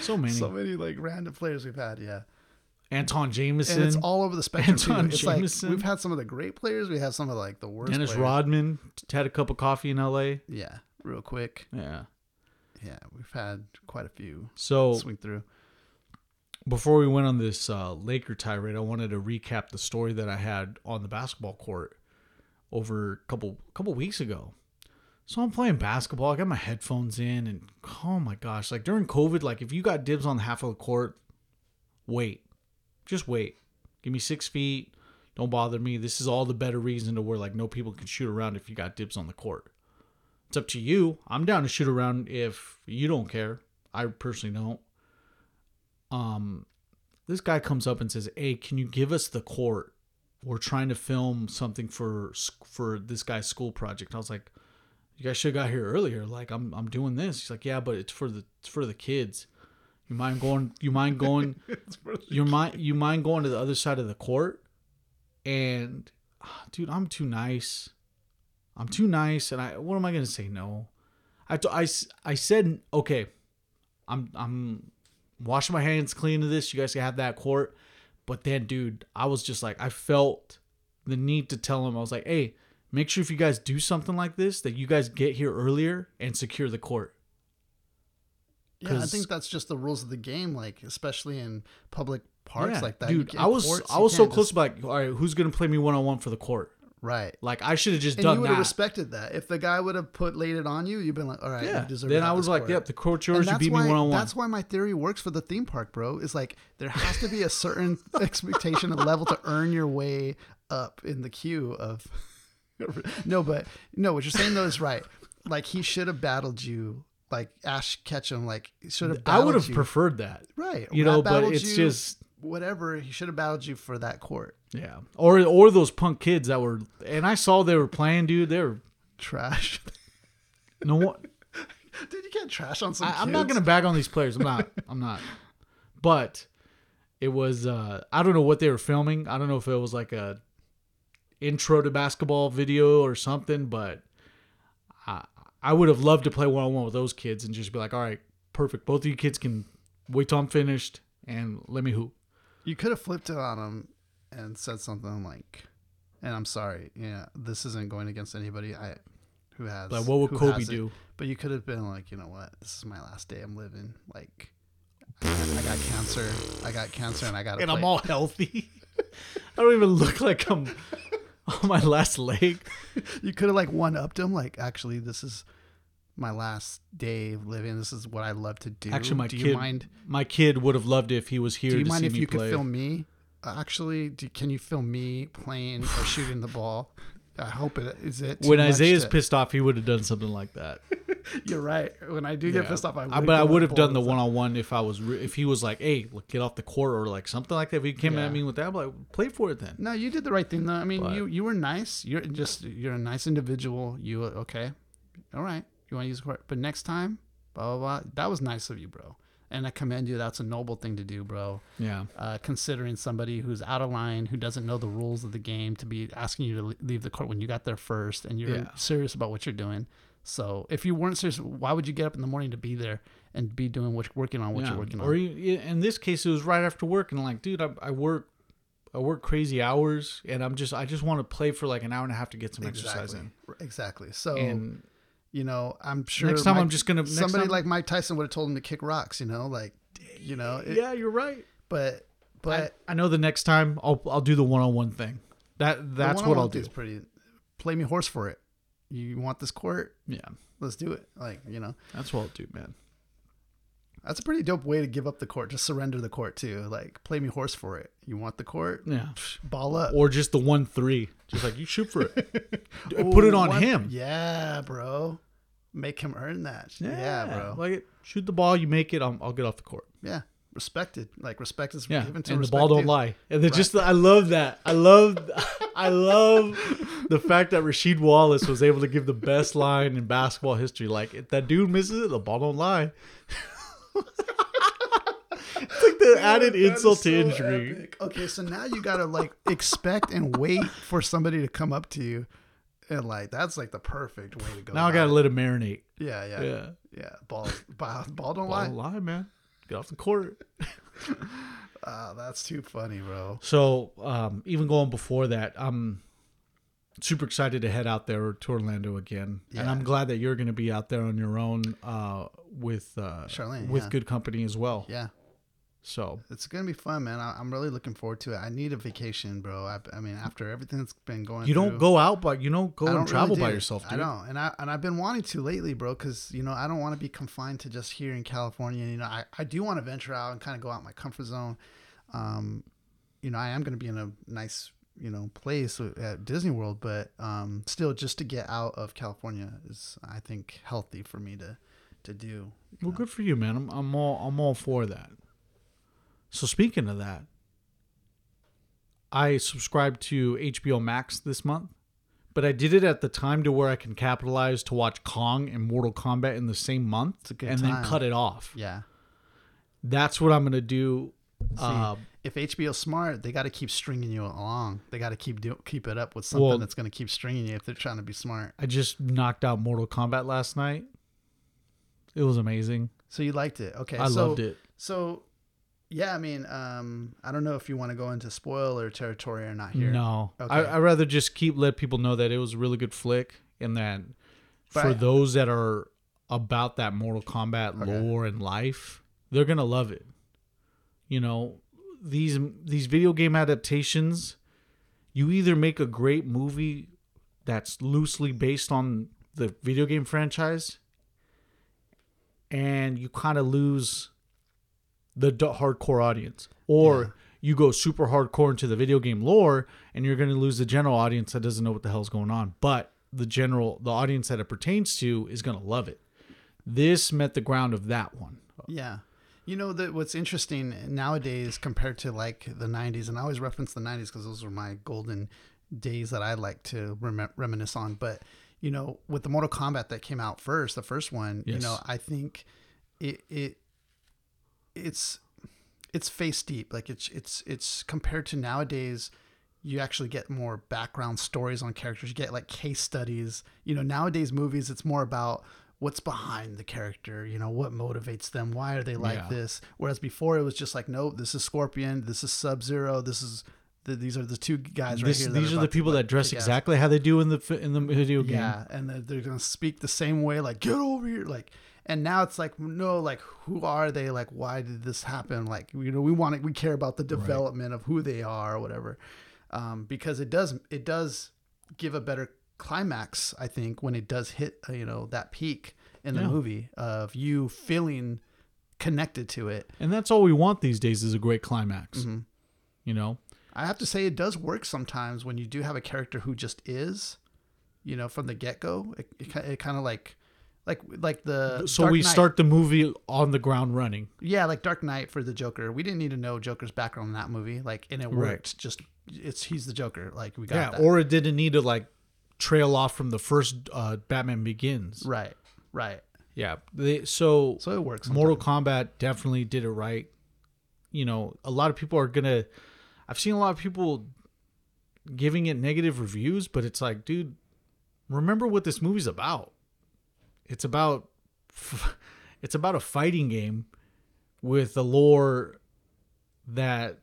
Speaker 1: so many.
Speaker 2: So many like random players we've had. Yeah.
Speaker 1: Antawn Jamison,
Speaker 2: And it's all over the spectrum.
Speaker 1: Antawn
Speaker 2: It's like
Speaker 1: Jamison.
Speaker 2: we've had some of the great players. We have some of like the worst.
Speaker 1: Dennis
Speaker 2: players.
Speaker 1: Rodman had a cup of coffee in L.A.
Speaker 2: Yeah. Real quick.
Speaker 1: Yeah.
Speaker 2: Yeah. We've had quite a few
Speaker 1: So
Speaker 2: swing through.
Speaker 1: before we went on this uh, Laker tirade, I wanted to recap the story that I had on the basketball court over a couple couple weeks ago. So I'm playing basketball. I got my headphones in, and oh my gosh, like during COVID, like if you got dibs on half of the court, wait, just wait. Give me six feet. Don't bother me. This is all the better reason to where like no people can shoot around if you got dibs on the court. It's up to you. I'm down to shoot around if you don't care. I personally don't um this guy comes up and says hey can you give us the court we're trying to film something for for this guy's school project. I was like you guys should have got here earlier. Like i'm i'm doing this. He's like yeah but it's for the it's for the kids. You mind going you mind going you mind you mind going to the other side of the court? And ah, dude i'm too nice. I'm too nice and i what am i gonna say no? I I, I said okay i'm i'm washing my hands clean of this. You guys can have that court. But then, dude, I was just like, I felt the need to tell him, I was like, hey, make sure if you guys do something like this, that you guys get here earlier and secure the court.
Speaker 2: Yeah, I think that's just the rules of the game. Like especially in public parks
Speaker 1: Yeah,
Speaker 2: like that.
Speaker 1: Dude. I was
Speaker 2: courts,
Speaker 1: I was so close
Speaker 2: just-
Speaker 1: to like, all right, who's gonna play me one on one for the court?
Speaker 2: Right.
Speaker 1: Like I should have just
Speaker 2: And you
Speaker 1: done
Speaker 2: would have respected that. If the guy would have put laid it on you, you've been like, all right,
Speaker 1: yeah.
Speaker 2: you deserve.
Speaker 1: Then I was like,
Speaker 2: court.
Speaker 1: yep, the court's
Speaker 2: And
Speaker 1: yours. You beat
Speaker 2: why,
Speaker 1: me one on one.
Speaker 2: That's why my theory works for the theme park, bro. Is like there has to be a certain expectation and level to earn your way up in the queue of. no, but no, what you're saying though is right. Like he should have battled you, like Ash Ketchum. Like should have.
Speaker 1: I would have
Speaker 2: you.
Speaker 1: preferred that.
Speaker 2: right.
Speaker 1: You
Speaker 2: Rat
Speaker 1: know, but it's
Speaker 2: you,
Speaker 1: just
Speaker 2: whatever. He should have battled you for that court.
Speaker 1: yeah. Or or those punk kids that were and I saw they were playing, dude. They were
Speaker 2: Trash,
Speaker 1: no one.
Speaker 2: dude. You can't trash on some.
Speaker 1: I, I'm not gonna bag on these players. I'm not. I'm not. But it was. uh I don't know what they were filming. I don't know if it was like a intro to basketball video or something. But I I would have loved to play one on one with those kids and just be like, all right, perfect. Both of you kids can wait till I'm finished and let me hoop.
Speaker 2: You could have flipped it on him and said something like, "And I'm sorry, yeah, this isn't going against anybody. I who has
Speaker 1: Like, what would Kobe do?
Speaker 2: But you could have been like, you know what? This is my last day. I'm living. Like, I got, I got cancer. I got cancer, and I got.
Speaker 1: And I'm all healthy. I don't even look like I'm on my last leg.
Speaker 2: You could have like one upped him. Like, actually, this is my last day of living. This is what I love to do.
Speaker 1: Actually, my
Speaker 2: do
Speaker 1: kid,
Speaker 2: you mind?
Speaker 1: my kid would have loved it if he was here
Speaker 2: Do you mind if you
Speaker 1: play.
Speaker 2: could film me? Actually, do, can you film me playing or shooting the ball? I hope it is it.
Speaker 1: when Isaiah's
Speaker 2: to-
Speaker 1: pissed off, he would have done something like that.
Speaker 2: You're right. When I do get
Speaker 1: Yeah.
Speaker 2: pissed off, I
Speaker 1: I-
Speaker 2: would
Speaker 1: but I would have done the one on one if I was re- if he was like, "Hey, look, get off the court" or like something like that. If he came
Speaker 2: Yeah.
Speaker 1: at me with that, I'm like, play for it then.
Speaker 2: No, you did the right thing though. I mean,
Speaker 1: But-
Speaker 2: you you were nice. You're just you're a nice individual. You okay? All right. You want to use the court, but next time, blah blah blah. That was nice of you, bro. And I commend you. That's a noble thing to do, bro.
Speaker 1: Yeah,
Speaker 2: Uh, considering somebody who's out of line, who doesn't know the rules of the game, to be asking you to leave the court when you got there first, and you're
Speaker 1: Yeah.
Speaker 2: serious about what you're doing. So if you weren't serious, why would you get up in the morning to be there and be doing what working on what
Speaker 1: yeah.
Speaker 2: you're working on?
Speaker 1: Or you, in this case, it was right after work, and like, dude, I, I work, I work crazy hours, and I'm just, I just want to play for like an hour and a half to get some exercise in.
Speaker 2: Exactly. So
Speaker 1: And
Speaker 2: you know, I'm sure
Speaker 1: Next time
Speaker 2: Mike-
Speaker 1: I'm just gonna-
Speaker 2: somebody
Speaker 1: time-
Speaker 2: like Mike Tyson would have told him to kick rocks. You know, like you know, it-
Speaker 1: yeah, you're right.
Speaker 2: but but
Speaker 1: I, I know the next time I'll I'll do the one on one thing. That that's what I'll do.
Speaker 2: Pretty, play me horse for it. You want this court?
Speaker 1: Yeah,
Speaker 2: Let's do it. Like you know,
Speaker 1: that's what I'll do, man.
Speaker 2: That's a pretty dope way to give up the court. Just surrender the court too. Like play me horse for it. You want the court?
Speaker 1: Yeah.
Speaker 2: Ball up.
Speaker 1: Or just the one three. Just like you shoot for it. Put it on
Speaker 2: one-
Speaker 1: him.
Speaker 2: Yeah, bro. Make him earn that. Yeah, bro.
Speaker 1: Like it, shoot the ball, you make it. I'll, I'll get off the court.
Speaker 2: yeah, respected. Like respect is
Speaker 1: Yeah,
Speaker 2: given to
Speaker 1: and the ball don't lie. And then just I love that. I love I love the fact that Rasheed Wallace was able to give the best line in basketball history. Like if that dude misses it, the ball don't lie. it's like the added
Speaker 2: That
Speaker 1: insult to
Speaker 2: so
Speaker 1: injury.
Speaker 2: epic. Okay, so now you gotta like expect and wait for somebody to come up to you, and like that's like the perfect way to go.
Speaker 1: Now I gotta
Speaker 2: it.
Speaker 1: let it marinate.
Speaker 2: Yeah, yeah, yeah.
Speaker 1: Yeah.
Speaker 2: Ball, ball, ball don't
Speaker 1: Ball
Speaker 2: lie.
Speaker 1: don't lie, man. Get off the court.
Speaker 2: Ah, that's too funny, bro.
Speaker 1: So um, even going before that, I'm super excited to head out there to Orlando again, and I'm glad that you're going to be out there on your own uh, with uh,
Speaker 2: Charlene,
Speaker 1: with
Speaker 2: yeah.
Speaker 1: good company as well.
Speaker 2: Yeah,
Speaker 1: So
Speaker 2: it's gonna be fun, man. I, I'm really looking forward to it. I need a vacation, bro. I, I mean, after everything that's been going, on.
Speaker 1: you don't
Speaker 2: through-
Speaker 1: go out, but you don't go
Speaker 2: don't
Speaker 1: travel
Speaker 2: really
Speaker 1: by yourself, dude.
Speaker 2: I don't, and I and I've been wanting to lately, bro, because you know I don't want to be confined to just here in California. You know, I, I do want to venture out and kind of go out my comfort zone. Um, you know, I am going to be in a nice you know place at Disney World, but um, still, just to get out of California is I think healthy for me to to do.
Speaker 1: Well, good for you, man. I'm, I'm all I'm all for that. So speaking of that, I subscribed to HBO Max this month, but I did it at the time to where I can capitalize to watch Kong and Mortal Kombat in the same month, and
Speaker 2: time.
Speaker 1: then cut it off.
Speaker 2: Yeah.
Speaker 1: That's what I'm gonna do. Uh,
Speaker 2: If HBO's smart, they got to keep stringing you along. They got to keep do, keep it up with something
Speaker 1: Well-
Speaker 2: that's going to keep stringing you if they're trying to be smart.
Speaker 1: I just knocked out Mortal Kombat last night. It was amazing.
Speaker 2: So you liked it, okay?
Speaker 1: I
Speaker 2: so,
Speaker 1: loved it.
Speaker 2: So, yeah, I mean, um, I don't know if you want to go into spoiler territory or not here.
Speaker 1: No,
Speaker 2: Okay.
Speaker 1: I, I'd rather just keep let people know that it was a really good flick, and that
Speaker 2: But
Speaker 1: for
Speaker 2: I-
Speaker 1: those that are about that Mortal Kombat lore and life, they're gonna love it. You know, these these video game adaptations, you either make a great movie that's loosely based on the video game franchise, and you kind of lose the d- hardcore audience, or
Speaker 2: Yeah.
Speaker 1: you go super hardcore into the video game lore, and you're going to lose the general audience that doesn't know what the hell's going on. But the general, the audience that it pertains to, is going to love it. This met the ground of that one.
Speaker 2: Yeah. You know that what's interesting nowadays compared to like the 90s and I always reference the 90s because those were my golden days that I like to rem- reminisce on but you know with the Mortal Kombat that came out first the first one you know I think it it it's it's face deep like it's it's it's compared to nowadays you actually get more background stories on characters you get like case studies. You know nowadays movies it's more about what's behind the character you know what motivates them why are they like
Speaker 1: Yeah.
Speaker 2: this whereas before it was just like no this is scorpion this is sub zero this is the, these are the two guys right
Speaker 1: This,
Speaker 2: here
Speaker 1: these are the
Speaker 2: about to
Speaker 1: people that dress exactly how they do in the in the video game.
Speaker 2: Yeah, and they're, they're gonna speak the same way, like get over here, like. And now it's like no, like who are they? Like why did this happen? Like you know, we want to, we care about the development of who they are or whatever, um, because it does it does give a better climax. I think when it does hit uh, you know that peak in the
Speaker 1: Yeah.
Speaker 2: movie of you feeling connected to it.
Speaker 1: And that's all we want these days is a great climax.
Speaker 2: Mm-hmm.
Speaker 1: You know?
Speaker 2: I have to say it does work sometimes when you do have a character who just is, you know, from the get go. It, it, it kind of like, like like the
Speaker 1: So
Speaker 2: Dark
Speaker 1: we
Speaker 2: Knight.
Speaker 1: start the movie on the ground running.
Speaker 2: yeah like Dark Knight for the Joker. We didn't need to know Joker's background in that movie, like and it
Speaker 1: Right.
Speaker 2: worked. Just it's he's the Joker. Like we got
Speaker 1: Yeah,
Speaker 2: that.
Speaker 1: or it didn't need to like trail off from the first uh, Batman Begins.
Speaker 2: right, right.
Speaker 1: Yeah. They, so
Speaker 2: So it works.
Speaker 1: Mortal Kombat definitely did it right. You know, a lot of people are gonna. I've seen a lot of people giving it negative reviews, but it's like, dude, remember what this movie's about. It's about, it's about a fighting game with a lore that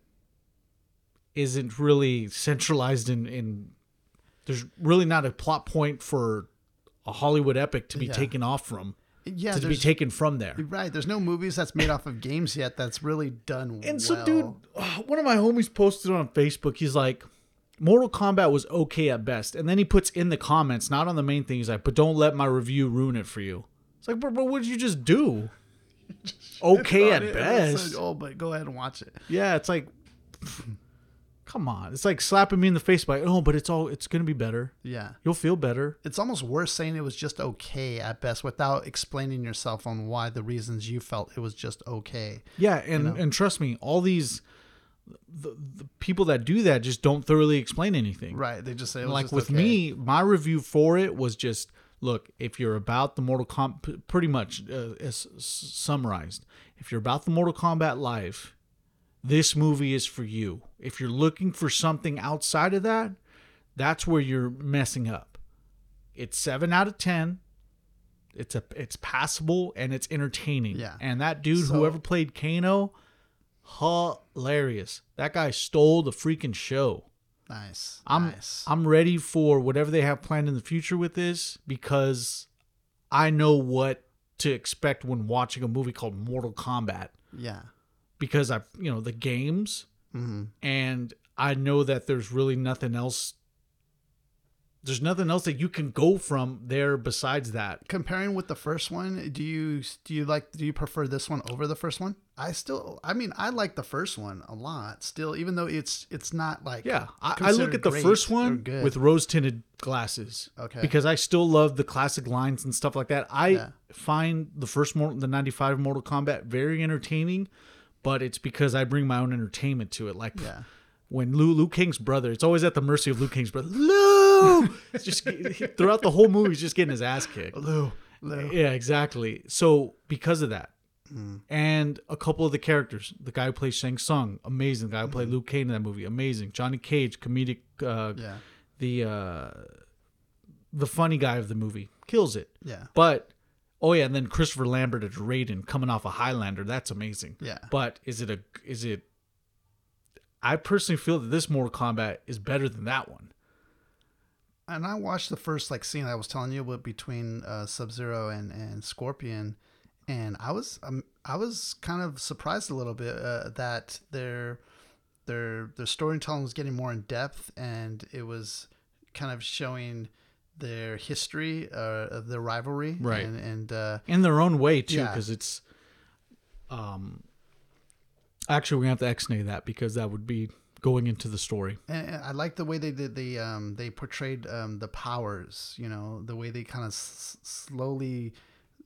Speaker 1: isn't really centralized in in. There's really not a plot point for a Hollywood epic to be
Speaker 2: Yeah.
Speaker 1: taken off from
Speaker 2: yeah,
Speaker 1: to be taken from there.
Speaker 2: right. There's no movies that's made off of games yet that's really done well.
Speaker 1: And
Speaker 2: well.
Speaker 1: so, dude, one of my homies posted on Facebook. He's like, Mortal Kombat was okay at best. And then he puts in the comments, not on the main thing, he's like, but don't let my review ruin it for you. It's like, bro, but what did you just do? Okay at
Speaker 2: it
Speaker 1: best.
Speaker 2: said, oh, but go ahead and watch it.
Speaker 1: Yeah, it's like, come on. It's like slapping me in the face by, oh, but it's all, it's going to be better.
Speaker 2: Yeah.
Speaker 1: You'll feel better.
Speaker 2: it's almost worse saying it was just okay at best without explaining yourself on why the reasons you felt it was just okay.
Speaker 1: Yeah, and and trust me, all these the, the people that do that just don't thoroughly explain anything.
Speaker 2: Right. They just say it was
Speaker 1: like with
Speaker 2: okay.
Speaker 1: me, my review for it was just look if you're about the Mortal Kombat, pretty much uh, as summarized. If you're about the Mortal Kombat life, this movie is for you. If you're looking for something outside of that, that's where you're messing up. It's seven out of ten. It's a it's passable and it's entertaining.
Speaker 2: Yeah.
Speaker 1: And that dude,
Speaker 2: So-
Speaker 1: whoever played Kano, hilarious. That guy stole the freaking show.
Speaker 2: Nice.
Speaker 1: I'm
Speaker 2: nice.
Speaker 1: I'm ready for whatever they have planned in the future with this because I know what to expect when watching a movie called Mortal Kombat
Speaker 2: yeah.
Speaker 1: Because I you know the games
Speaker 2: hmm
Speaker 1: and I know that there's really nothing else there's nothing else that you can go from there besides that.
Speaker 2: Comparing with the first one, do you do you like do you prefer this one over the first one? I still, I mean, I like the first one a lot. Still, even though it's it's not like
Speaker 1: Yeah, I, I look at the first one with rose tinted glasses.
Speaker 2: Okay.
Speaker 1: Because I still love the classic lines and stuff like that. I
Speaker 2: Yeah.
Speaker 1: find the first Mortal, the '95 Mortal Kombat very entertaining, but it's because I bring my own entertainment to it. Like
Speaker 2: Yeah.
Speaker 1: when Liu, Liu Kang's brother, it's always at the mercy of Liu Kang's brother. Liu, It's just throughout the whole movie, he's just getting his ass kicked.
Speaker 2: Lou, Lou.
Speaker 1: Yeah, exactly. So because of that,
Speaker 2: Mm.
Speaker 1: and a couple of the characters, the guy who plays Shang Tsung, amazing. The guy who played Luke Cage in that movie, amazing. Johnny Cage, comedic. Uh.
Speaker 2: Yeah.
Speaker 1: The uh, the funny guy of the movie kills it.
Speaker 2: Yeah.
Speaker 1: But oh yeah, and then Christopher Lambert as Raiden coming off a Highlander. That's amazing.
Speaker 2: Yeah.
Speaker 1: But is it a is it? I personally feel that this Mortal Kombat is better than that one.
Speaker 2: and I watched the first like scene I was telling you about between uh, Sub Zero and and Scorpion, and I was um, I was kind of surprised a little bit uh, that their their their storytelling was getting more in depth, and it was kind of showing their history uh, their rivalry,
Speaker 1: Right.
Speaker 2: And, and uh,
Speaker 1: in their own way too,
Speaker 2: Yeah.
Speaker 1: because it's. Um. Actually, we have to exnay that because that would be going into the story.
Speaker 2: And I like the way they did the um, they portrayed um, the powers. You know, the way they kind of s- slowly,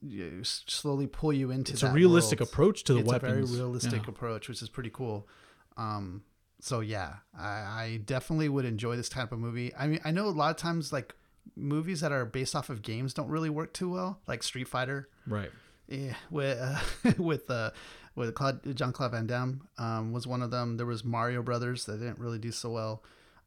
Speaker 2: you- slowly pull you into.
Speaker 1: It's a realistic
Speaker 2: world.
Speaker 1: approach to the weapons.
Speaker 2: it's
Speaker 1: weapons.
Speaker 2: a very realistic
Speaker 1: Yeah.
Speaker 2: approach, which is pretty cool. Um, so yeah, I, I definitely would enjoy this type of movie. I mean, I know a lot of times like movies that are based off of games don't really work too well, like Street Fighter.
Speaker 1: Right.
Speaker 2: Yeah, with uh, with uh, with Claude, John Claude Van Damme um, was one of them. There was Mario Brothers that didn't really do so well.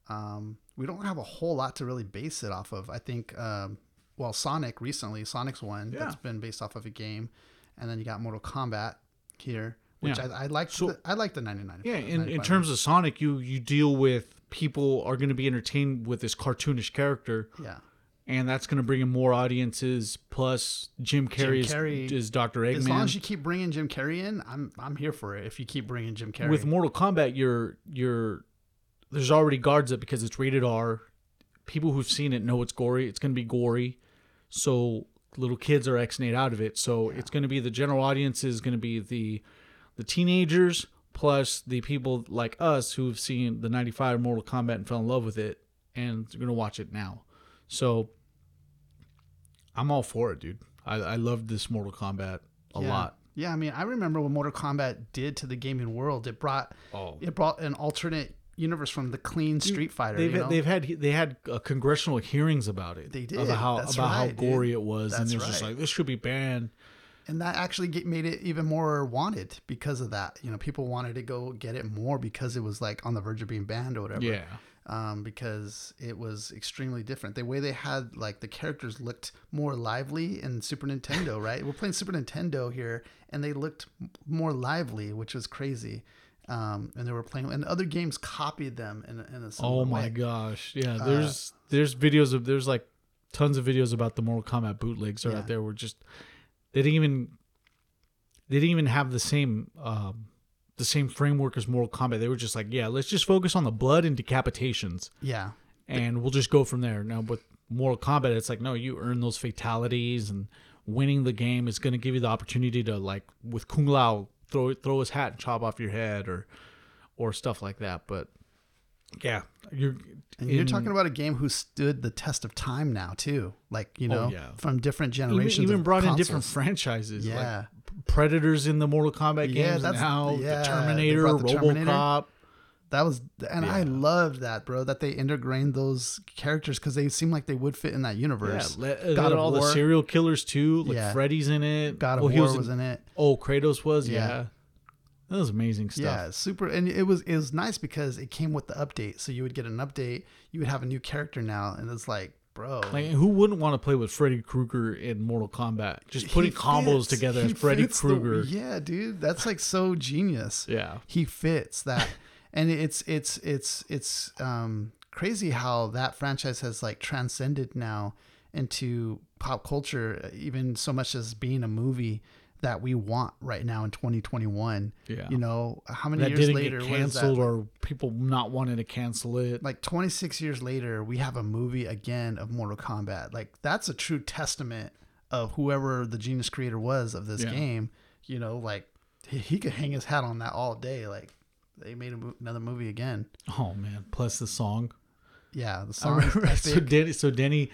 Speaker 2: Um, we don't have a whole lot to really base it off of. I think, um, well, Sonic recently, Sonic's one
Speaker 1: Yeah.
Speaker 2: that's been based off of a game, and then you got Mortal Kombat here, which
Speaker 1: Yeah.
Speaker 2: I, I like.
Speaker 1: So-
Speaker 2: the, I like the ninety nine.
Speaker 1: Yeah, in, in terms of Sonic, you you deal with people are going to be entertained with this cartoonish character,
Speaker 2: yeah,
Speaker 1: and that's going to bring in more audiences. Plus, Jim Carrey, is-
Speaker 2: Carrey-
Speaker 1: is, Doctor Eggman.
Speaker 2: as long as you keep bringing Jim Carrey in, I'm I'm here for it. If you keep bringing Jim Carrey,
Speaker 1: with Mortal Kombat, you're you're there's already guards up because it's rated R. People who've seen it know it's gory. It's going to be gory, so little kids are X out of it. So it's going to be the general audience is going to be the the teenagers plus the people like us who've seen the 95 Mortal Kombat and fell in love with it and they're going to watch it now. So I'm all for it, dude. I, I loved this Mortal Kombat a
Speaker 2: yeah.
Speaker 1: lot.
Speaker 2: Yeah, I mean, I remember what Mortal Kombat did to the gaming world. It brought
Speaker 1: Oh.
Speaker 2: it brought an alternate universe from the clean Street Fighter.
Speaker 1: They've
Speaker 2: you know?
Speaker 1: they've had they had uh, congressional hearings about it.
Speaker 2: They did.
Speaker 1: about how
Speaker 2: That's
Speaker 1: about how gory
Speaker 2: dude.
Speaker 1: it was, and
Speaker 2: That's
Speaker 1: it was just like this should be banned.
Speaker 2: And that actually get, made it even more wanted because of that. You know, people wanted to go get it more because it was like on the verge of being banned or whatever.
Speaker 1: Yeah,
Speaker 2: Um, because it was extremely different. The way they had like the characters looked more lively in Super Nintendo, right? We're playing Super Nintendo here, and they looked more lively, which was crazy. Um, and they were playing, and other games copied them in, a- in a similar
Speaker 1: Oh my
Speaker 2: way.
Speaker 1: gosh, yeah.
Speaker 2: Uh,
Speaker 1: There's there's videos of there's like tons of videos about the Mortal Kombat bootlegs are
Speaker 2: Yeah.
Speaker 1: out there. Where just they didn't even they didn't even have the same um, the same framework as Mortal Kombat. They were just like, yeah, let's just focus on the blood and decapitations,
Speaker 2: Yeah,
Speaker 1: and we'll just go from there. Now with Mortal Kombat, it's like no, you earn those fatalities, and winning the game is going to give you the opportunity to like with Kung Lao throw throw his hat and chop off your head or or stuff like that. But yeah, you're
Speaker 2: and you're talking about a game who stood the test of time now too. Like you know,
Speaker 1: Oh, yeah.
Speaker 2: from different generations.
Speaker 1: even
Speaker 2: of
Speaker 1: brought in different franchises.
Speaker 2: Yeah.
Speaker 1: like Predators in the Mortal Kombat
Speaker 2: Yeah,
Speaker 1: games
Speaker 2: that's-
Speaker 1: now.
Speaker 2: yeah,
Speaker 1: the Terminator,
Speaker 2: the Terminator.
Speaker 1: RoboCop.
Speaker 2: That was, and I
Speaker 1: Yeah.
Speaker 2: loved that, bro. That they integrated those characters because they seem like they would fit in that
Speaker 1: Yeah,
Speaker 2: universe.
Speaker 1: let, uh,
Speaker 2: God of
Speaker 1: all the serial killers too. Like
Speaker 2: Yeah.
Speaker 1: Freddy's in it.
Speaker 2: God of
Speaker 1: Well, he
Speaker 2: War
Speaker 1: was
Speaker 2: was,
Speaker 1: in-
Speaker 2: in it.
Speaker 1: Oh, Kratos was.
Speaker 2: Yeah.
Speaker 1: That was amazing stuff.
Speaker 2: Yeah, super, and it was it was nice because it came with the update. So you would get an update, you would have a new character now, and it's like, bro,
Speaker 1: Like, who wouldn't want to play with Freddy Krueger in Mortal Kombat? Just putting combos together
Speaker 2: He
Speaker 1: as Freddy
Speaker 2: fits the-
Speaker 1: Krueger.
Speaker 2: yeah, dude, that's like so genius.
Speaker 1: yeah.
Speaker 2: he fits that and it's it's it's it's um crazy how that franchise has like transcended now into pop culture even so much as being a movie that we want right now in 2021
Speaker 1: Yeah.
Speaker 2: you know how many
Speaker 1: that
Speaker 2: years
Speaker 1: didn't
Speaker 2: later
Speaker 1: get
Speaker 2: what is that?
Speaker 1: canceled or people not wanting to cancel it.
Speaker 2: like 26 years later we have a movie again of mortal kombat like that's a true testament of whoever the genius creator was of this
Speaker 1: Yeah.
Speaker 2: game you know like he, he could hang his hat on that all day like they made a, another movie again
Speaker 1: Oh man! Plus the song.
Speaker 2: yeah the song
Speaker 1: so. Denny, so Denny,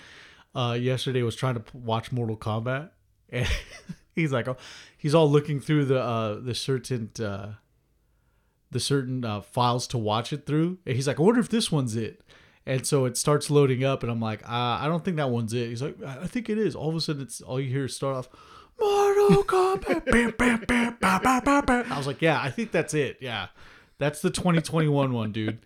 Speaker 1: uh, yesterday was trying to p- watch Mortal Kombat, and he's like, oh, he's all looking through the uh, the certain uh, the certain uh, files to watch it through, and he's like, I wonder if this one's it. And so it starts loading up, and I'm like, I don't think that one's it. He's like, I think it is. All of a sudden, it's all you hear is start off, Mortal Kombat. bam, bam, bam, ba, ba, ba, ba. I was like, yeah, I think that's it. Yeah, that's the 2021 one, dude.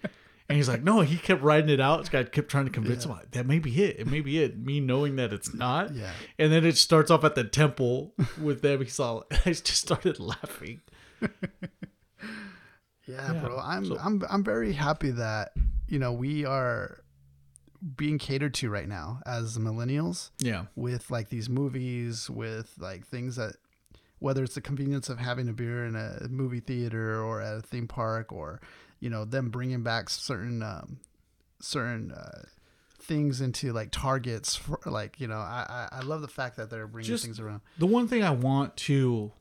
Speaker 1: And he's like, no, he kept writing it out. This guy kept trying to convince him, like, that may be it. It may be it. Me knowing that it's not.
Speaker 2: Yeah.
Speaker 1: And then it starts off at the temple with them. He's all, I just started laughing.
Speaker 2: Yeah,
Speaker 1: Yeah,
Speaker 2: bro. I'm
Speaker 1: so-
Speaker 2: I'm I'm very happy that you know we are being catered to right now as millennials
Speaker 1: Yeah.
Speaker 2: with like these movies with like things that whether it's the convenience of having a beer in a movie theater or at a theme park or you know them bringing back certain um, certain uh, things into like targets for like you know I, I I love the fact that they're bringing
Speaker 1: Just-
Speaker 2: things around
Speaker 1: The one thing I want to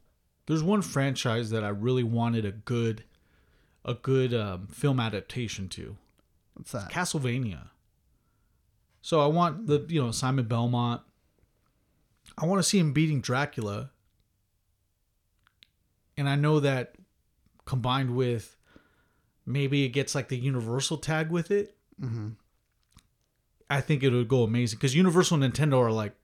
Speaker 1: there's one franchise that I really wanted a good a good um, film adaptation to.
Speaker 2: what's that
Speaker 1: Castlevania. So I want the you know Simon Belmont. I want to see him beating Dracula. And I know that combined with maybe it gets like the Universal tag with it.
Speaker 2: hmm
Speaker 1: I think it would go amazing because Universal and Nintendo are like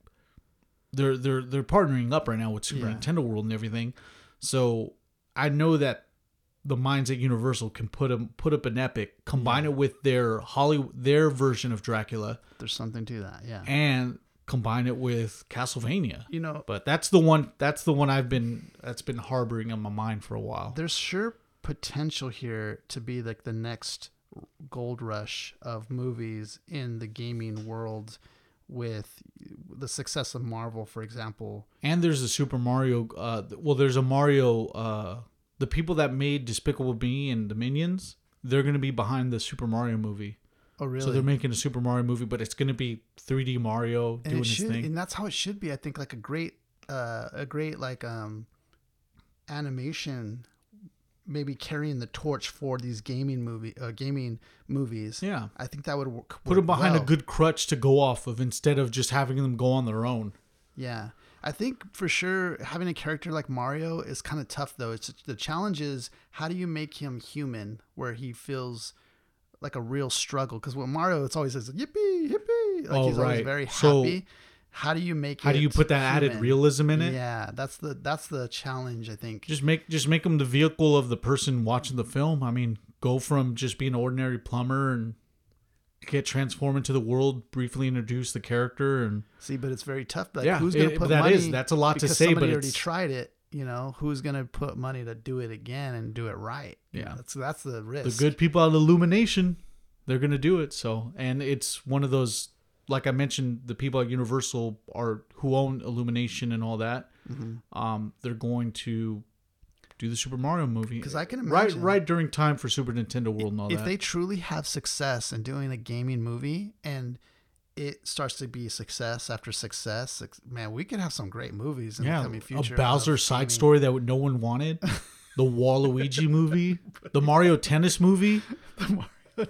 Speaker 1: they're they're they're partnering up right now with Super
Speaker 2: Yeah.
Speaker 1: Nintendo World and everything. So I know that the minds at Universal can put 'em- put up an epic, combine it with their Holly their version of Dracula,
Speaker 2: there's something to that yeah
Speaker 1: and combine it with Castlevania.
Speaker 2: you know
Speaker 1: But that's the one that's the one I've been that's been harboring in my mind for a while.
Speaker 2: there's sure potential here to be like the next gold rush of movies in the gaming world with the success of Marvel, for example.
Speaker 1: And there's a Super Mario. Uh, well, there's a Mario. Uh, the people that made Despicable Me and the Minions, they're gonna be behind the Super Mario movie.
Speaker 2: Oh, really?
Speaker 1: So they're making a Super Mario movie, but it's gonna be 3D Mario
Speaker 2: and
Speaker 1: doing
Speaker 2: it
Speaker 1: his thing.
Speaker 2: and that's how it should be. I think like a great, uh, a great like um, animation, maybe carrying the torch for these gaming movie, uh, gaming movies.
Speaker 1: Yeah,
Speaker 2: I think that would work.
Speaker 1: put them behind
Speaker 2: well.
Speaker 1: a good crutch to go off of instead of just having them go on their own.
Speaker 2: Yeah. I think for sure having a character like Mario is kind of tough though. It's the challenge is how do you make him human where he feels like a real struggle because with Mario it's always says yippee yippee like
Speaker 1: Oh,
Speaker 2: he's always
Speaker 1: right.
Speaker 2: very
Speaker 1: So,
Speaker 2: happy. How do you make
Speaker 1: How do you put that added realism in it?
Speaker 2: Yeah, that's the that's the challenge I think.
Speaker 1: Just make just make them the vehicle of the person watching the film. I mean, go from just being an ordinary plumber and get transformed into the world, briefly introduce the character, and
Speaker 2: See, but it's very tough. Like,
Speaker 1: Yeah,
Speaker 2: who's gonna
Speaker 1: it-
Speaker 2: put
Speaker 1: that
Speaker 2: money?
Speaker 1: is- that's a lot to say, but
Speaker 2: already tried it. You know, who's gonna put money to do it again and do it right?
Speaker 1: Yeah.
Speaker 2: that's that's the risk.
Speaker 1: the good people at Illumination, they're gonna do it. So, and it's one of those, like I mentioned, the people at Universal are who own Illumination and all that.
Speaker 2: Mm-hmm.
Speaker 1: Um, they're going to do the Super Mario movie
Speaker 2: 'Cause I can
Speaker 1: right
Speaker 2: imagine-
Speaker 1: right during time for Super Nintendo World and all
Speaker 2: if
Speaker 1: that.
Speaker 2: they truly have success in doing a gaming movie and it starts to be success after success, man, we could have some great movies in
Speaker 1: yeah,
Speaker 2: the coming future.
Speaker 1: a Bowser side
Speaker 2: gaming.
Speaker 1: story that no one wanted. the Waluigi movie, the Mario Tennis movie.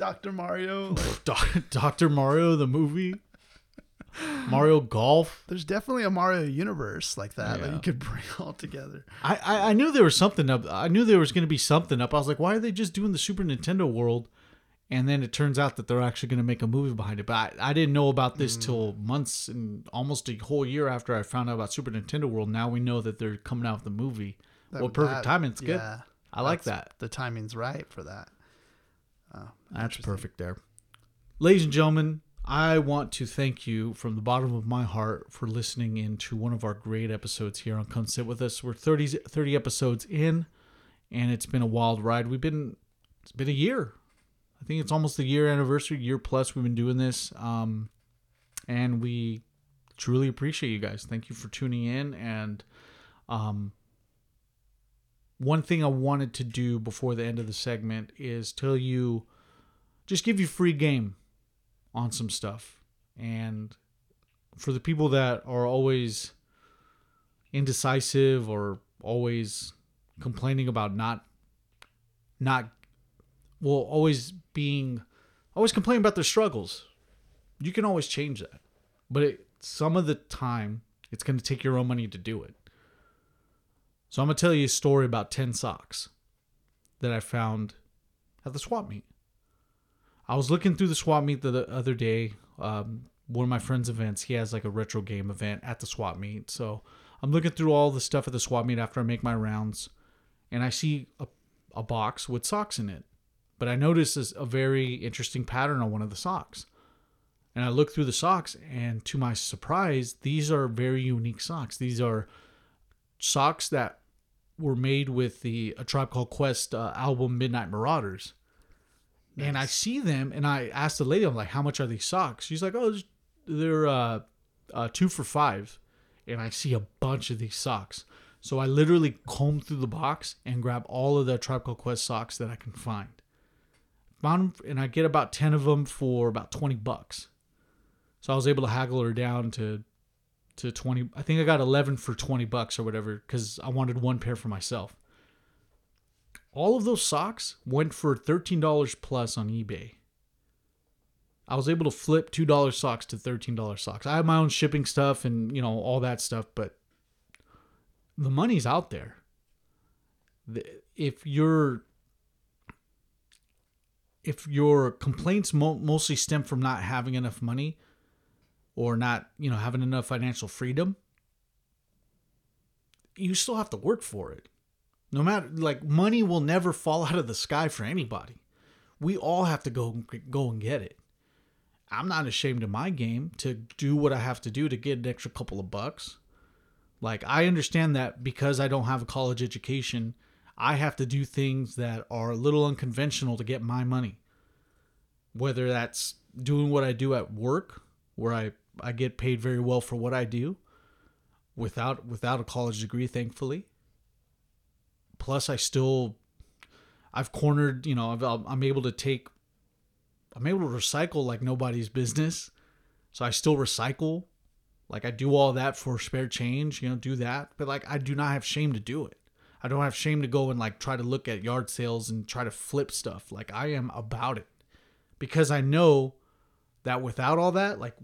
Speaker 2: Dr. Mario. like,
Speaker 1: Dr. Mario the movie, Mario Golf.
Speaker 2: there's definitely a Mario universe like that that you could bring all together.
Speaker 1: I, I, I knew there was something up. I knew there was going to be something up. I was like, why are they just doing the Super Nintendo world? And then it turns out that they're actually going to make a movie behind it. But I, I didn't know about this
Speaker 2: Mm.
Speaker 1: till months and almost a whole year after I found out about Super Nintendo World. Now we know that they're coming out with the movie.
Speaker 2: That-
Speaker 1: well, perfect
Speaker 2: that-
Speaker 1: timing. It's good.
Speaker 2: yeah,
Speaker 1: I like that.
Speaker 2: The timing's right for that.
Speaker 1: That's perfect there. Ladies and gentlemen, I want to thank you from the bottom of my heart for listening in to one of our great episodes here on Come Sit With Us. We're 30, 30 episodes in, and it's been a wild ride. We've been, it's been a year. I think it's almost a year anniversary, year plus we've been doing this. Um, and we truly appreciate you guys. Thank you for tuning in. And um, one thing I wanted to do before the end of the segment is tell you, just give you free game on some stuff. And for the people that are always indecisive or always complaining about not, not, well, always being, always complaining about their struggles, you can always change that. But it, some of the time, it's going to take your own money to do it. So I'm gonna tell you a story about ten socks that I found at the swap meet. I was looking through the swap meet the, the other day. Um, one of my friends' events, he has like a retro game event at the swap meet. So I'm looking through all the stuff at the swap meet after I make my rounds, and I see a, a box with socks in it. But I notice this, a very interesting pattern on one of the socks. And I look through the socks, and to my surprise, these are very unique socks. These are socks that were made with the A Tribe Called Quest uh, album Midnight Marauders. And I see them, and I ask the lady, I'm like, "How much are these socks?" She's like, "Oh, they're uh, uh, two for five. And I see a bunch of these socks, so I literally comb through the box and grab all of the Tribe Called Quest socks that I can find. Found 'em, and I get about ten of them for about twenty bucks. So I was able to haggle her down to to 20 i think i got 11 for 20 bucks or whatever because i wanted one pair for myself all of those socks went for $13 plus on ebay. I was able to flip $2 socks to $13 socks. I have my own shipping stuff and you know all that stuff but the money's out there. If you're if your complaints mo- mostly stem from not having enough money or not, you know, having enough financial freedom, you still have to work for it. No matter like money will never fall out of the sky for anybody. We all have to go go and get it. I'm not ashamed of my game to do what I have to do to get an extra couple of bucks. Like I understand that because I don't have a college education, I have to do things that are a little unconventional to get my money. Whether that's doing what I do at work, where I, I get paid very well for what I do, without without a college degree, thankfully. Plus, I still, I've cornered. You know, I've, I'm able to take, I'm able to recycle like nobody's business. So I still recycle. Like I do all that for spare change. You know, do that. But like I do not have shame to do it. I don't have shame to go and like try to look at yard sales and try to flip stuff. Like I am about it because I know that without all that, like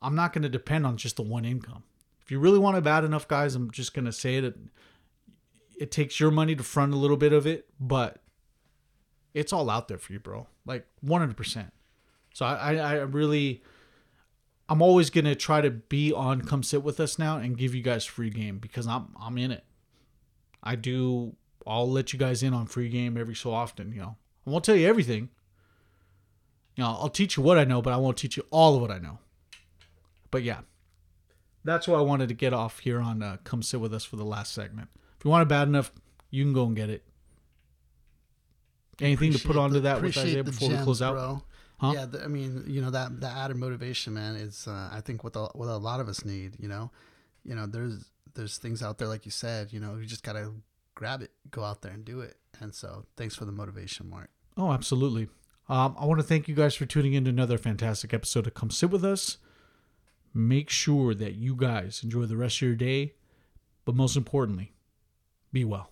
Speaker 1: I'm not going to depend on just the one income. If you really want it bad enough, guys, I'm just going to say it. It takes your money to front a little bit of it, but it's all out there for you, bro. Like 100%. So I, I, really, I'm always to try to be on Come Sit With Us now and give you guys free game because I'm, I'm in it. I do, I'll let you guys in on free game every so often, you know. I won't tell you everything. You know, I'll teach you what I know, but I won't teach you all of what I know. But yeah, that's why I wanted to get off here on uh, Come Sit With Us for the last segment. If you want it bad enough, you can go and get it. Anything to put onto
Speaker 2: the-
Speaker 1: that with
Speaker 2: appreciate
Speaker 1: Isaiah before we close out?
Speaker 2: bro.
Speaker 1: Huh?
Speaker 2: Yeah, the, I mean, you know that that added motivation, man, is uh, I think what the, what a lot of us need. You know, you know, there's there's things out there like you said. You know, you just gotta grab it, go out there and do it. And so, thanks for the motivation, Mark.
Speaker 1: Oh, absolutely. Um, I want to thank you guys for tuning in to another fantastic episode of Come Sit With Us. Make sure that you guys enjoy the rest of your day, but most importantly, be well.